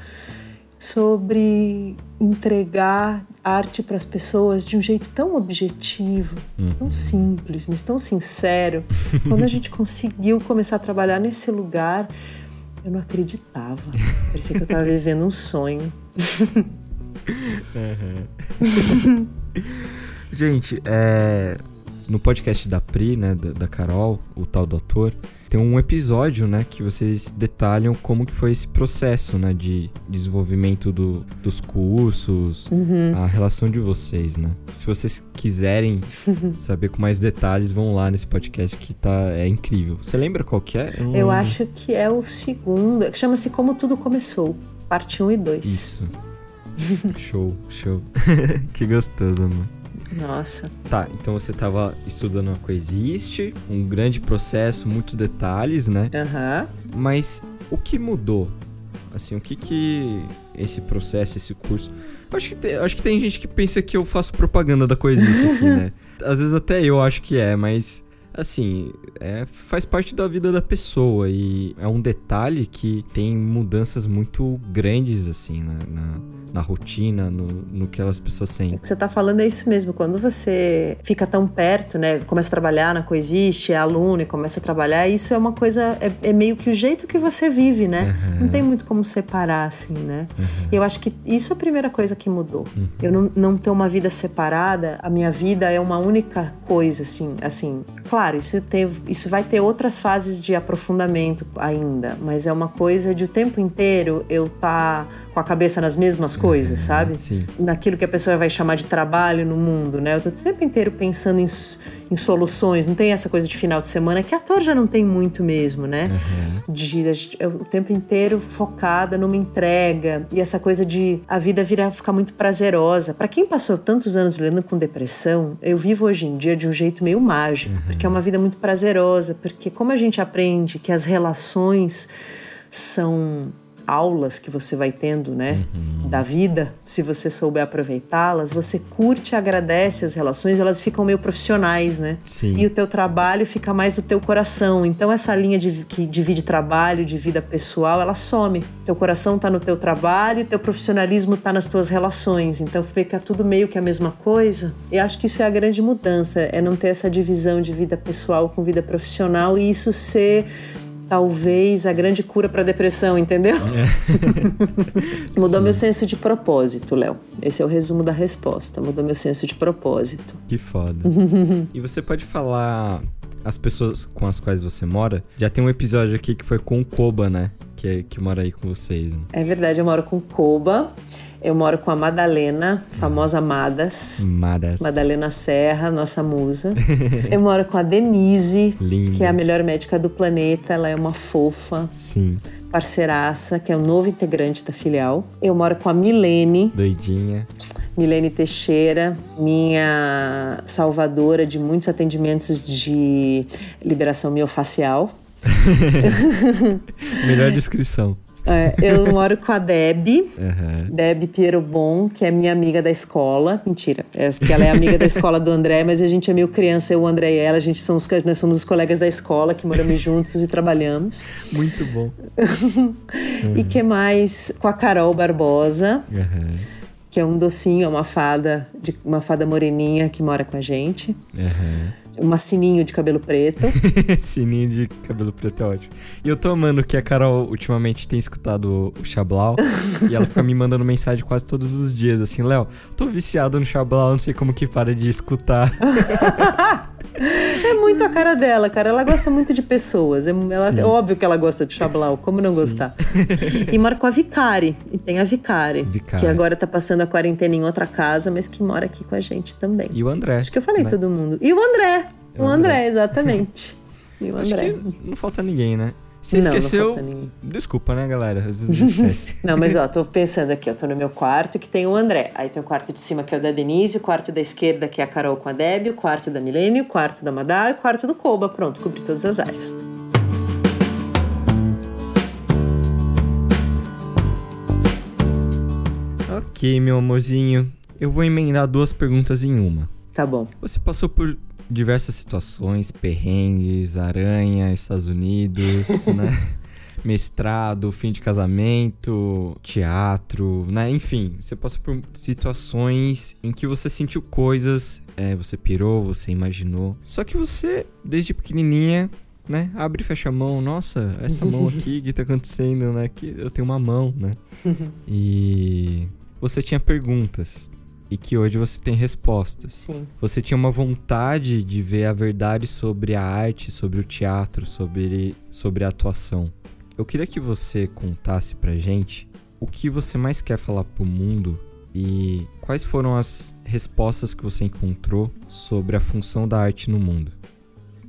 sobre entregar arte para as pessoas de um jeito tão objetivo, uhum. tão simples, mas tão sincero. Quando a gente conseguiu começar a trabalhar nesse lugar, eu não acreditava. Parecia que eu estava vivendo um sonho. Uhum. gente, é, no podcast da Pri, né, da, da, Carol, o tal do ator, tem um episódio, né, que vocês detalham como que foi esse processo, né, de desenvolvimento do, dos cursos, uhum. a relação de vocês, né. Se vocês quiserem saber com mais detalhes, vão lá nesse podcast que tá, é incrível. Você lembra qual que é? Eu, Eu acho que é o segundo, que chama-se Como Tudo Começou, parte 1 e 2. Isso. show, show. que gostoso, mano. Nossa. Tá, então você estava estudando a Coexiste, um grande processo, muitos detalhes, né? Aham. Uhum. Mas o que mudou? Assim, o que que esse processo, esse curso... Acho que, tem, acho que tem gente que pensa que eu faço propaganda da Coexiste aqui, né? Às vezes até eu acho que é, mas assim, é, faz parte da vida da pessoa e é um detalhe que tem mudanças muito grandes, assim, na, na, na rotina, no, no que as pessoas sentem. O que você está falando é isso mesmo. Quando você fica tão perto, né, começa a trabalhar na Coexiste, é aluno e começa a trabalhar, isso é uma coisa, é, é meio que o jeito que você vive, né? Uhum. Não tem muito como separar, assim, né? Uhum. Eu acho que isso é a primeira coisa que mudou. Uhum. Eu não, não ter uma vida separada, a minha vida é uma única coisa, assim, assim, claro claro, isso, teve, isso vai ter outras fases de aprofundamento ainda, mas é uma coisa de o tempo inteiro eu estar. Tá com a cabeça nas mesmas coisas, uhum, sabe? Sim. Naquilo que a pessoa vai chamar de trabalho no mundo, né? Eu tô o tempo inteiro pensando em, em soluções, não tem essa coisa de final de semana, que ator já não tem muito mesmo, né? Uhum. De, o tempo inteiro focada numa entrega e essa coisa de a vida virar ficar muito prazerosa. Para quem passou tantos anos lidando com depressão, eu vivo hoje em dia de um jeito meio mágico, uhum. porque é uma vida muito prazerosa, porque como a gente aprende que as relações são aulas que você vai tendo, né, uhum. da vida, se você souber aproveitá-las, você curte e agradece as relações, elas ficam meio profissionais, né? Sim. E o teu trabalho fica mais o teu coração. Então essa linha de, que divide trabalho de vida pessoal, ela some. Teu coração tá no teu trabalho, teu profissionalismo tá nas tuas relações. Então fica tudo meio que a mesma coisa. E acho que isso é a grande mudança, é não ter essa divisão de vida pessoal com vida profissional e isso ser talvez a grande cura para a depressão, entendeu? É. Mudou Sim. meu senso de propósito, Léo. Esse é o resumo da resposta. Mudou meu senso de propósito. Que foda. e você pode falar as pessoas com as quais você mora? Já tem um episódio aqui que foi com o Koba, né? Que, que mora aí com vocês. Né? É verdade, eu moro com o Koba. Eu moro com a Madalena, famosa Madas. Madas. Madalena Serra, nossa musa. eu moro com a Denise, Linda. que é a melhor médica do planeta. Ela é uma fofa. Sim. Parceiraça, que é o novo integrante da filial. Eu moro com a Milene. Doidinha. Milene Teixeira, minha salvadora de muitos atendimentos de liberação miofacial. Melhor descrição. É, eu moro com a Deb, uhum. Deb Piero Bom, que é minha amiga da escola. Mentira, é, porque ela é amiga da escola do André, mas a gente é meio criança, eu, o André e ela. A gente somos, nós somos os colegas da escola que moramos juntos e trabalhamos. Muito bom. uhum. E que mais? Com a Carol Barbosa. Uhum que é um docinho, é uma fada, de, uma fada moreninha que mora com a gente. Uhum uma sininho de cabelo preto. sininho de cabelo preto é ótimo. E eu tô amando que a Carol ultimamente tem escutado o Xablau e ela fica me mandando mensagem quase todos os dias, assim, Léo, tô viciado no Xablau, não sei como que para de escutar. é muito a cara dela, cara. Ela gosta muito de pessoas. É, ela, é óbvio que ela gosta de Xablau, como não Sim. gostar? e mora com a Vicari. E tem a Vicari, Vicari, que agora tá passando a quarentena em outra casa, mas que mora aqui com a gente também. E o André. Acho que eu falei né? todo mundo. E o André. O André, exatamente. E o André. Acho que não falta ninguém, né? Se esqueceu, não desculpa, né, galera? Às vezes não, mas ó, tô pensando aqui, eu tô no meu quarto que tem o André. Aí tem o quarto de cima que é o da Denise, o quarto da esquerda que é a Carol com a Debbie, o quarto da Milene, o quarto da Madá e o quarto do Koba. Pronto, cobri todas as áreas. Ok, meu amorzinho. Eu vou emendar duas perguntas em uma. Tá bom. Você passou por diversas situações, perrengues, aranha, Estados Unidos, né? Mestrado, fim de casamento, teatro, né? Enfim, você passa por situações em que você sentiu coisas, é, você pirou, você imaginou. Só que você, desde pequenininha, né? Abre e fecha a mão. Nossa, essa mão aqui, o que tá acontecendo, né? Que eu tenho uma mão, né? e você tinha perguntas e que hoje você tem respostas. Sim. Você tinha uma vontade de ver a verdade sobre a arte, sobre o teatro, sobre, sobre a atuação. Eu queria que você contasse pra gente o que você mais quer falar pro mundo e quais foram as respostas que você encontrou sobre a função da arte no mundo.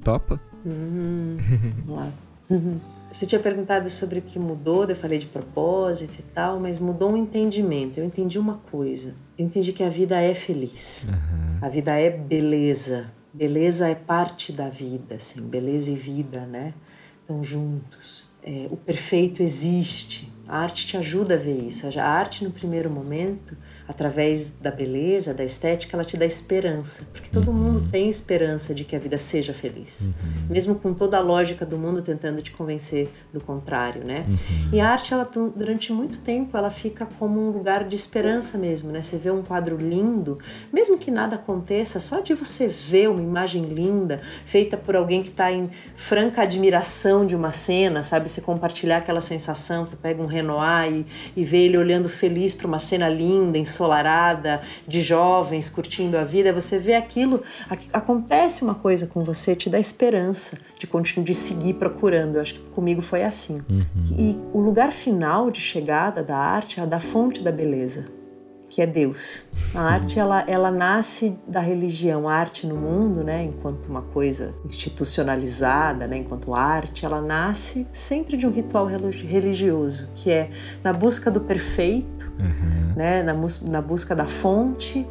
Topa? Uhum. Vamos lá. Você tinha perguntado sobre o que mudou, eu falei de propósito e tal, mas mudou um entendimento. Eu entendi uma coisa. Eu entendi que a vida é feliz. Uhum. A vida é beleza. Beleza é parte da vida, assim, beleza e vida, né? Estão juntos. É, o perfeito existe. A arte te ajuda a ver isso. A arte, no primeiro momento, através da beleza, da estética, ela te dá esperança. Porque todo uhum. mundo tem esperança de que a vida seja feliz. Uhum. Mesmo com toda a lógica do mundo tentando te convencer do contrário, né? Uhum. E a arte, ela, durante muito tempo, ela fica como um lugar de esperança mesmo, né? Você vê um quadro lindo, mesmo que nada aconteça, só de você ver uma imagem linda, feita por alguém que está em franca admiração de uma cena, sabe? Você compartilhar aquela sensação, você pega um Renoir e, e vê ele olhando feliz para uma cena linda, ensolarada, de jovens curtindo a vida, você vê aquilo, acontece uma coisa com você, te dá esperança de continuar, de seguir procurando. Eu acho que comigo foi assim. Uhum. E o lugar final de chegada da arte é da fonte da beleza que é Deus. A arte ela, ela nasce da religião, a arte no mundo, né, enquanto uma coisa institucionalizada, né, enquanto arte, ela nasce sempre de um ritual religioso, que é na busca do perfeito, uhum. né, na, na busca da fonte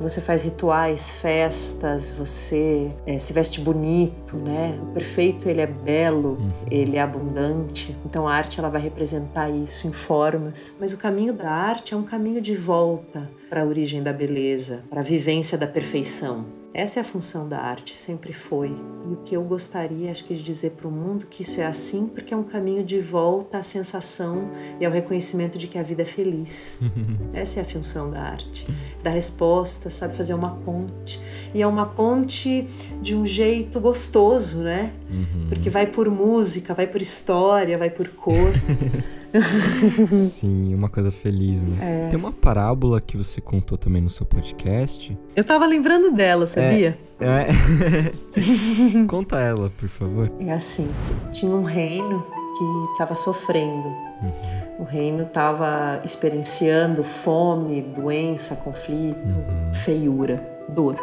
você faz rituais, festas, você é, se veste bonito, né? O perfeito ele é belo, uhum. ele é abundante. Então a arte ela vai representar isso em formas. Mas o caminho da arte é um caminho de volta para a origem da beleza, para a vivência da perfeição. Essa é a função da arte, sempre foi. E o que eu gostaria, acho que, de dizer para o mundo que isso é assim, porque é um caminho de volta à sensação e ao reconhecimento de que a vida é feliz. Essa é a função da arte. Da resposta, sabe, fazer uma ponte. E é uma ponte de um jeito gostoso, né? Uhum. Porque vai por música, vai por história, vai por cor. Sim, uma coisa feliz, né? É. Tem uma parábola que você contou também no seu podcast. Eu tava lembrando dela, sabia? É. Conta ela, por favor. É assim: tinha um reino que estava sofrendo. Uhum. O reino estava experienciando fome, doença, conflito, Uhum. feiura, dor.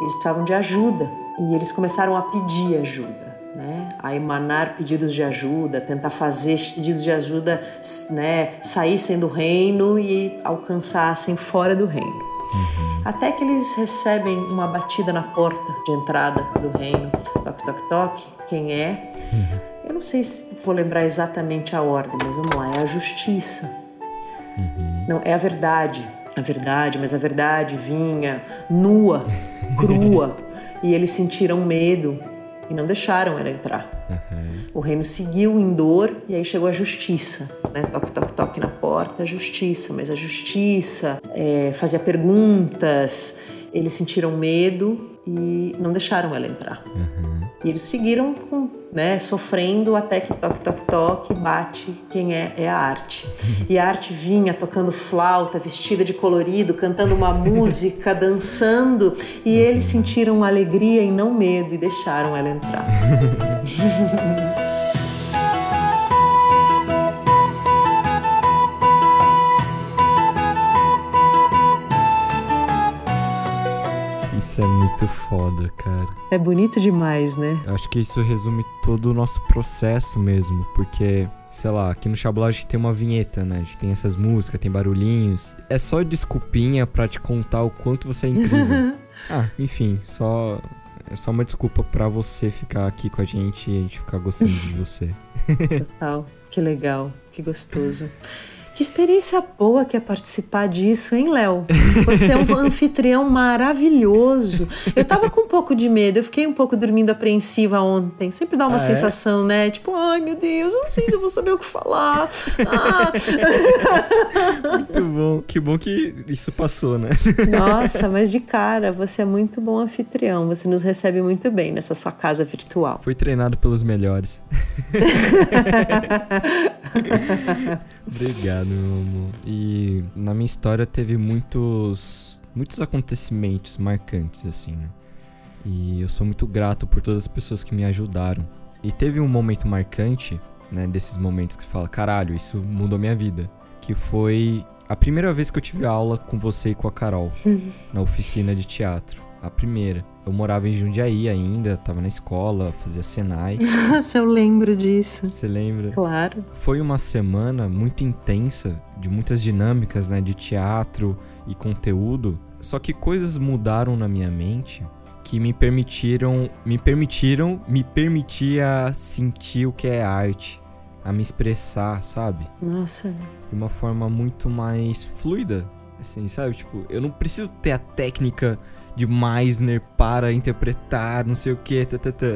Eles precisavam de ajuda e eles começaram a pedir ajuda né, a emanar pedidos de ajuda, tentar fazer pedidos de ajuda, né, saíssem do reino e alcançassem fora do reino. Uhum. Até que eles recebem uma batida na porta de entrada do reino. Toque, toque, toque. Quem é? Uhum. Eu não sei se vou lembrar exatamente a ordem, mas vamos lá. É a justiça. Uhum. Não, é a verdade. A verdade, mas a verdade vinha nua, crua. e eles sentiram medo e não deixaram ela entrar. Uhum. O reino seguiu em dor e aí chegou a justiça. Né? Toque, toque, toque na porta, a justiça. Mas a justiça é, fazia perguntas, eles sentiram medo e não deixaram ela entrar. Uhum. E eles seguiram com, né, sofrendo até que toque, toque, toque, bate quem é, é a arte. E a arte vinha tocando flauta, vestida de colorido, cantando uma música, dançando, e eles sentiram alegria e não medo e deixaram ela entrar. Isso é muito foda, cara. É bonito demais, né? Acho que isso resume todo o nosso processo mesmo, porque, sei lá, aqui no Xablau a gente tem uma vinheta, né? A gente tem essas músicas, tem barulhinhos. É só desculpinha pra te contar o quanto você é incrível. ah, enfim, só. É só uma desculpa pra você ficar aqui com a gente e a gente ficar gostando de você. Total. Que legal, que gostoso. Que experiência boa que é participar disso, hein, Léo? Você é um anfitrião maravilhoso. Eu tava com um pouco de medo, eu fiquei um pouco dormindo apreensiva ontem. Sempre dá uma ah, é? sensação, é? né? Tipo, ai meu Deus, eu não sei se eu vou saber o que falar. Ah. Muito bom. Que bom que isso passou, né? Nossa, mas de cara, você é muito bom anfitrião. Você nos recebe muito bem nessa sua casa virtual. Fui treinado pelos melhores. Obrigado, meu amor. E na minha história teve muitos muitos acontecimentos marcantes assim, né? E eu sou muito grato por todas as pessoas que me ajudaram. E teve um momento marcante, né, desses momentos que você fala, caralho, isso mudou minha vida, que foi a primeira vez que eu tive aula com você e com a Carol na oficina de teatro. A primeira. Eu morava em Jundiaí ainda, tava na escola, fazia Senai. Nossa, eu lembro disso. Você lembra? Claro. Foi uma semana muito intensa, de muitas dinâmicas, né, de teatro e conteúdo. Só que coisas mudaram na minha mente que me permitiram, me permitiram, me permitia sentir o que é arte, a me expressar, sabe? Nossa. De uma forma muito mais fluida, assim, sabe? Tipo, eu não preciso ter a técnica de Meisner para interpretar, não sei o que,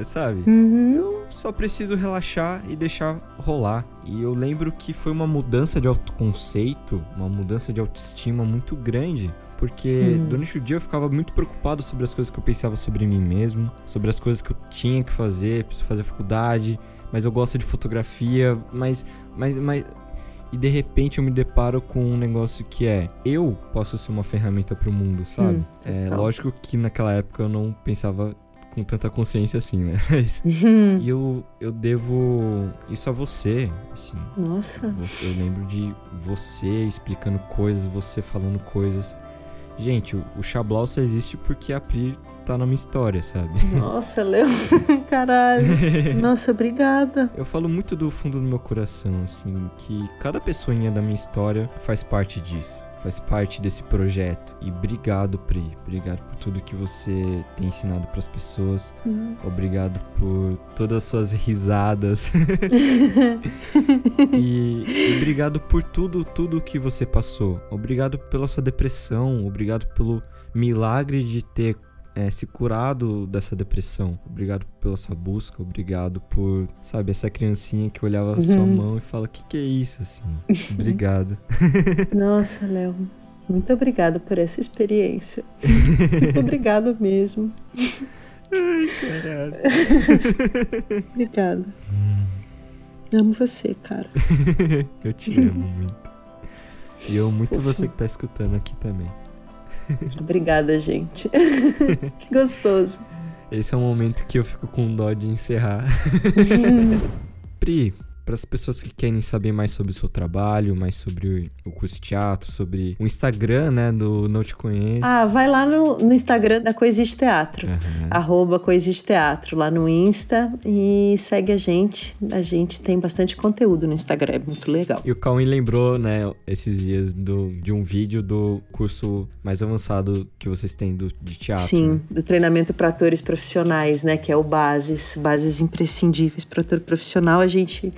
sabe? Uhum. Eu só preciso relaxar e deixar rolar. E eu lembro que foi uma mudança de autoconceito, uma mudança de autoestima muito grande. Porque hum. durante o dia eu ficava muito preocupado sobre as coisas que eu pensava sobre mim mesmo, sobre as coisas que eu tinha que fazer, preciso fazer faculdade, mas eu gosto de fotografia, mas, mas, mas e de repente eu me deparo com um negócio que é eu posso ser uma ferramenta para o mundo, sabe? Hum, é lógico que naquela época eu não pensava com tanta consciência assim, né? Mas uhum. e eu, eu devo isso a você, assim. Nossa. Eu lembro de você explicando coisas, você falando coisas. Gente, o, o Xablau só existe porque a Pri tá na minha história, sabe? Nossa, Leo, caralho. Nossa, obrigada. Eu falo muito do fundo do meu coração, assim, que cada pessoinha da minha história faz parte disso. Faz parte desse projeto. E obrigado, Pri. Obrigado por tudo que você tem ensinado para as pessoas. Uhum. Obrigado por todas as suas risadas. e, e obrigado por tudo, tudo que você passou. Obrigado pela sua depressão. Obrigado pelo milagre de ter é, se curado dessa depressão. Obrigado pela sua busca, obrigado por, sabe, essa criancinha que olhava a sua uhum. mão e fala: que que é isso, assim? Obrigado. Nossa, Léo, muito obrigado por essa experiência. muito obrigado mesmo. Ai, caralho. Obrigada. Hum. Amo você, cara. eu te amo muito. E eu muito Fofo. você que tá escutando aqui também. Obrigada, gente. que gostoso. Esse é o momento que eu fico com dó de encerrar. Pri, para as pessoas que querem saber mais sobre o seu trabalho, mais sobre o curso de teatro, sobre o Instagram, né, do Não Te Conheço. Ah, vai lá no, no Instagram da Coexiste Teatro, uhum. arroba Coexiste Teatro, lá no Insta e segue a gente. A gente tem bastante conteúdo no Instagram, é muito legal. E o Cauim lembrou, né, esses dias do, de um vídeo do curso mais avançado que vocês têm do, de teatro. Sim, né? do treinamento para atores profissionais, né, que é o Bases, Bases Imprescindíveis para ator profissional. A gente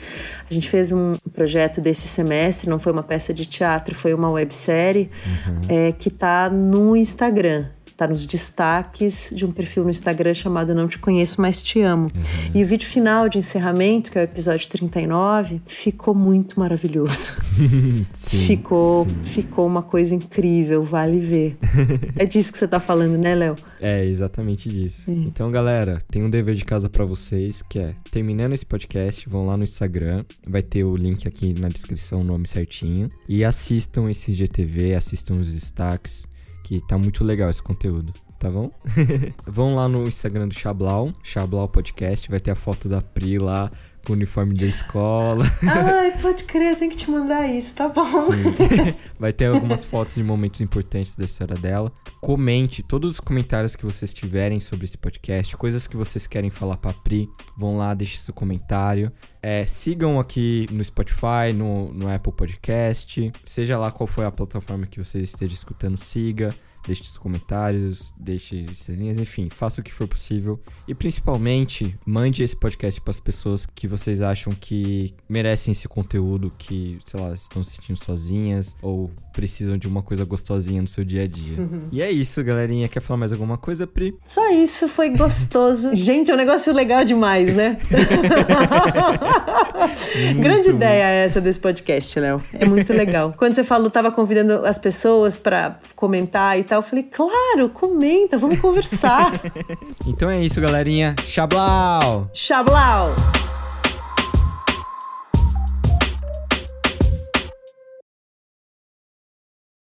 a gente fez um projeto desse semestre, não foi uma peça de teatro, foi uma websérie uhum. é, que está no Instagram tá nos destaques de um perfil no Instagram chamado Não Te Conheço, Mas Te Amo. Uhum. E o vídeo final de encerramento, que é o episódio 39, ficou muito maravilhoso. sim, ficou, sim. ficou uma coisa incrível, vale ver. é disso que você tá falando, né, Léo? É, exatamente disso. Então, galera, tem um dever de casa para vocês, que é, terminando esse podcast, vão lá no Instagram, vai ter o link aqui na descrição, o nome certinho, e assistam esse GTV, assistam os destaques, que tá muito legal esse conteúdo, tá bom? Vão lá no Instagram do Chablau, Chablau Podcast, vai ter a foto da Pri lá com o uniforme da escola. Ai, pode crer, eu tenho que te mandar isso, tá bom? Sim. Vai ter algumas fotos de momentos importantes da história dela. Comente todos os comentários que vocês tiverem sobre esse podcast, coisas que vocês querem falar pra Pri. Vão lá, deixe seu comentário. É, sigam aqui no Spotify, no, no Apple Podcast. Seja lá qual for a plataforma que você esteja escutando, siga deixe os comentários, deixe estrelinhas, enfim, faça o que for possível. E principalmente, mande esse podcast para as pessoas que vocês acham que merecem esse conteúdo, que, sei lá, estão se sentindo sozinhas ou precisam de uma coisa gostosinha no seu dia a dia. Uhum. E é isso, galerinha. Quer falar mais alguma coisa, Pri? Só isso, foi gostoso. Gente, é um negócio legal demais, né? Grande bom. ideia essa desse podcast, Léo. É muito legal. Quando você falou, tava convidando as pessoas para comentar e tal, eu falei, claro, comenta, vamos conversar. então é isso, galerinha. Xablau! Xablau!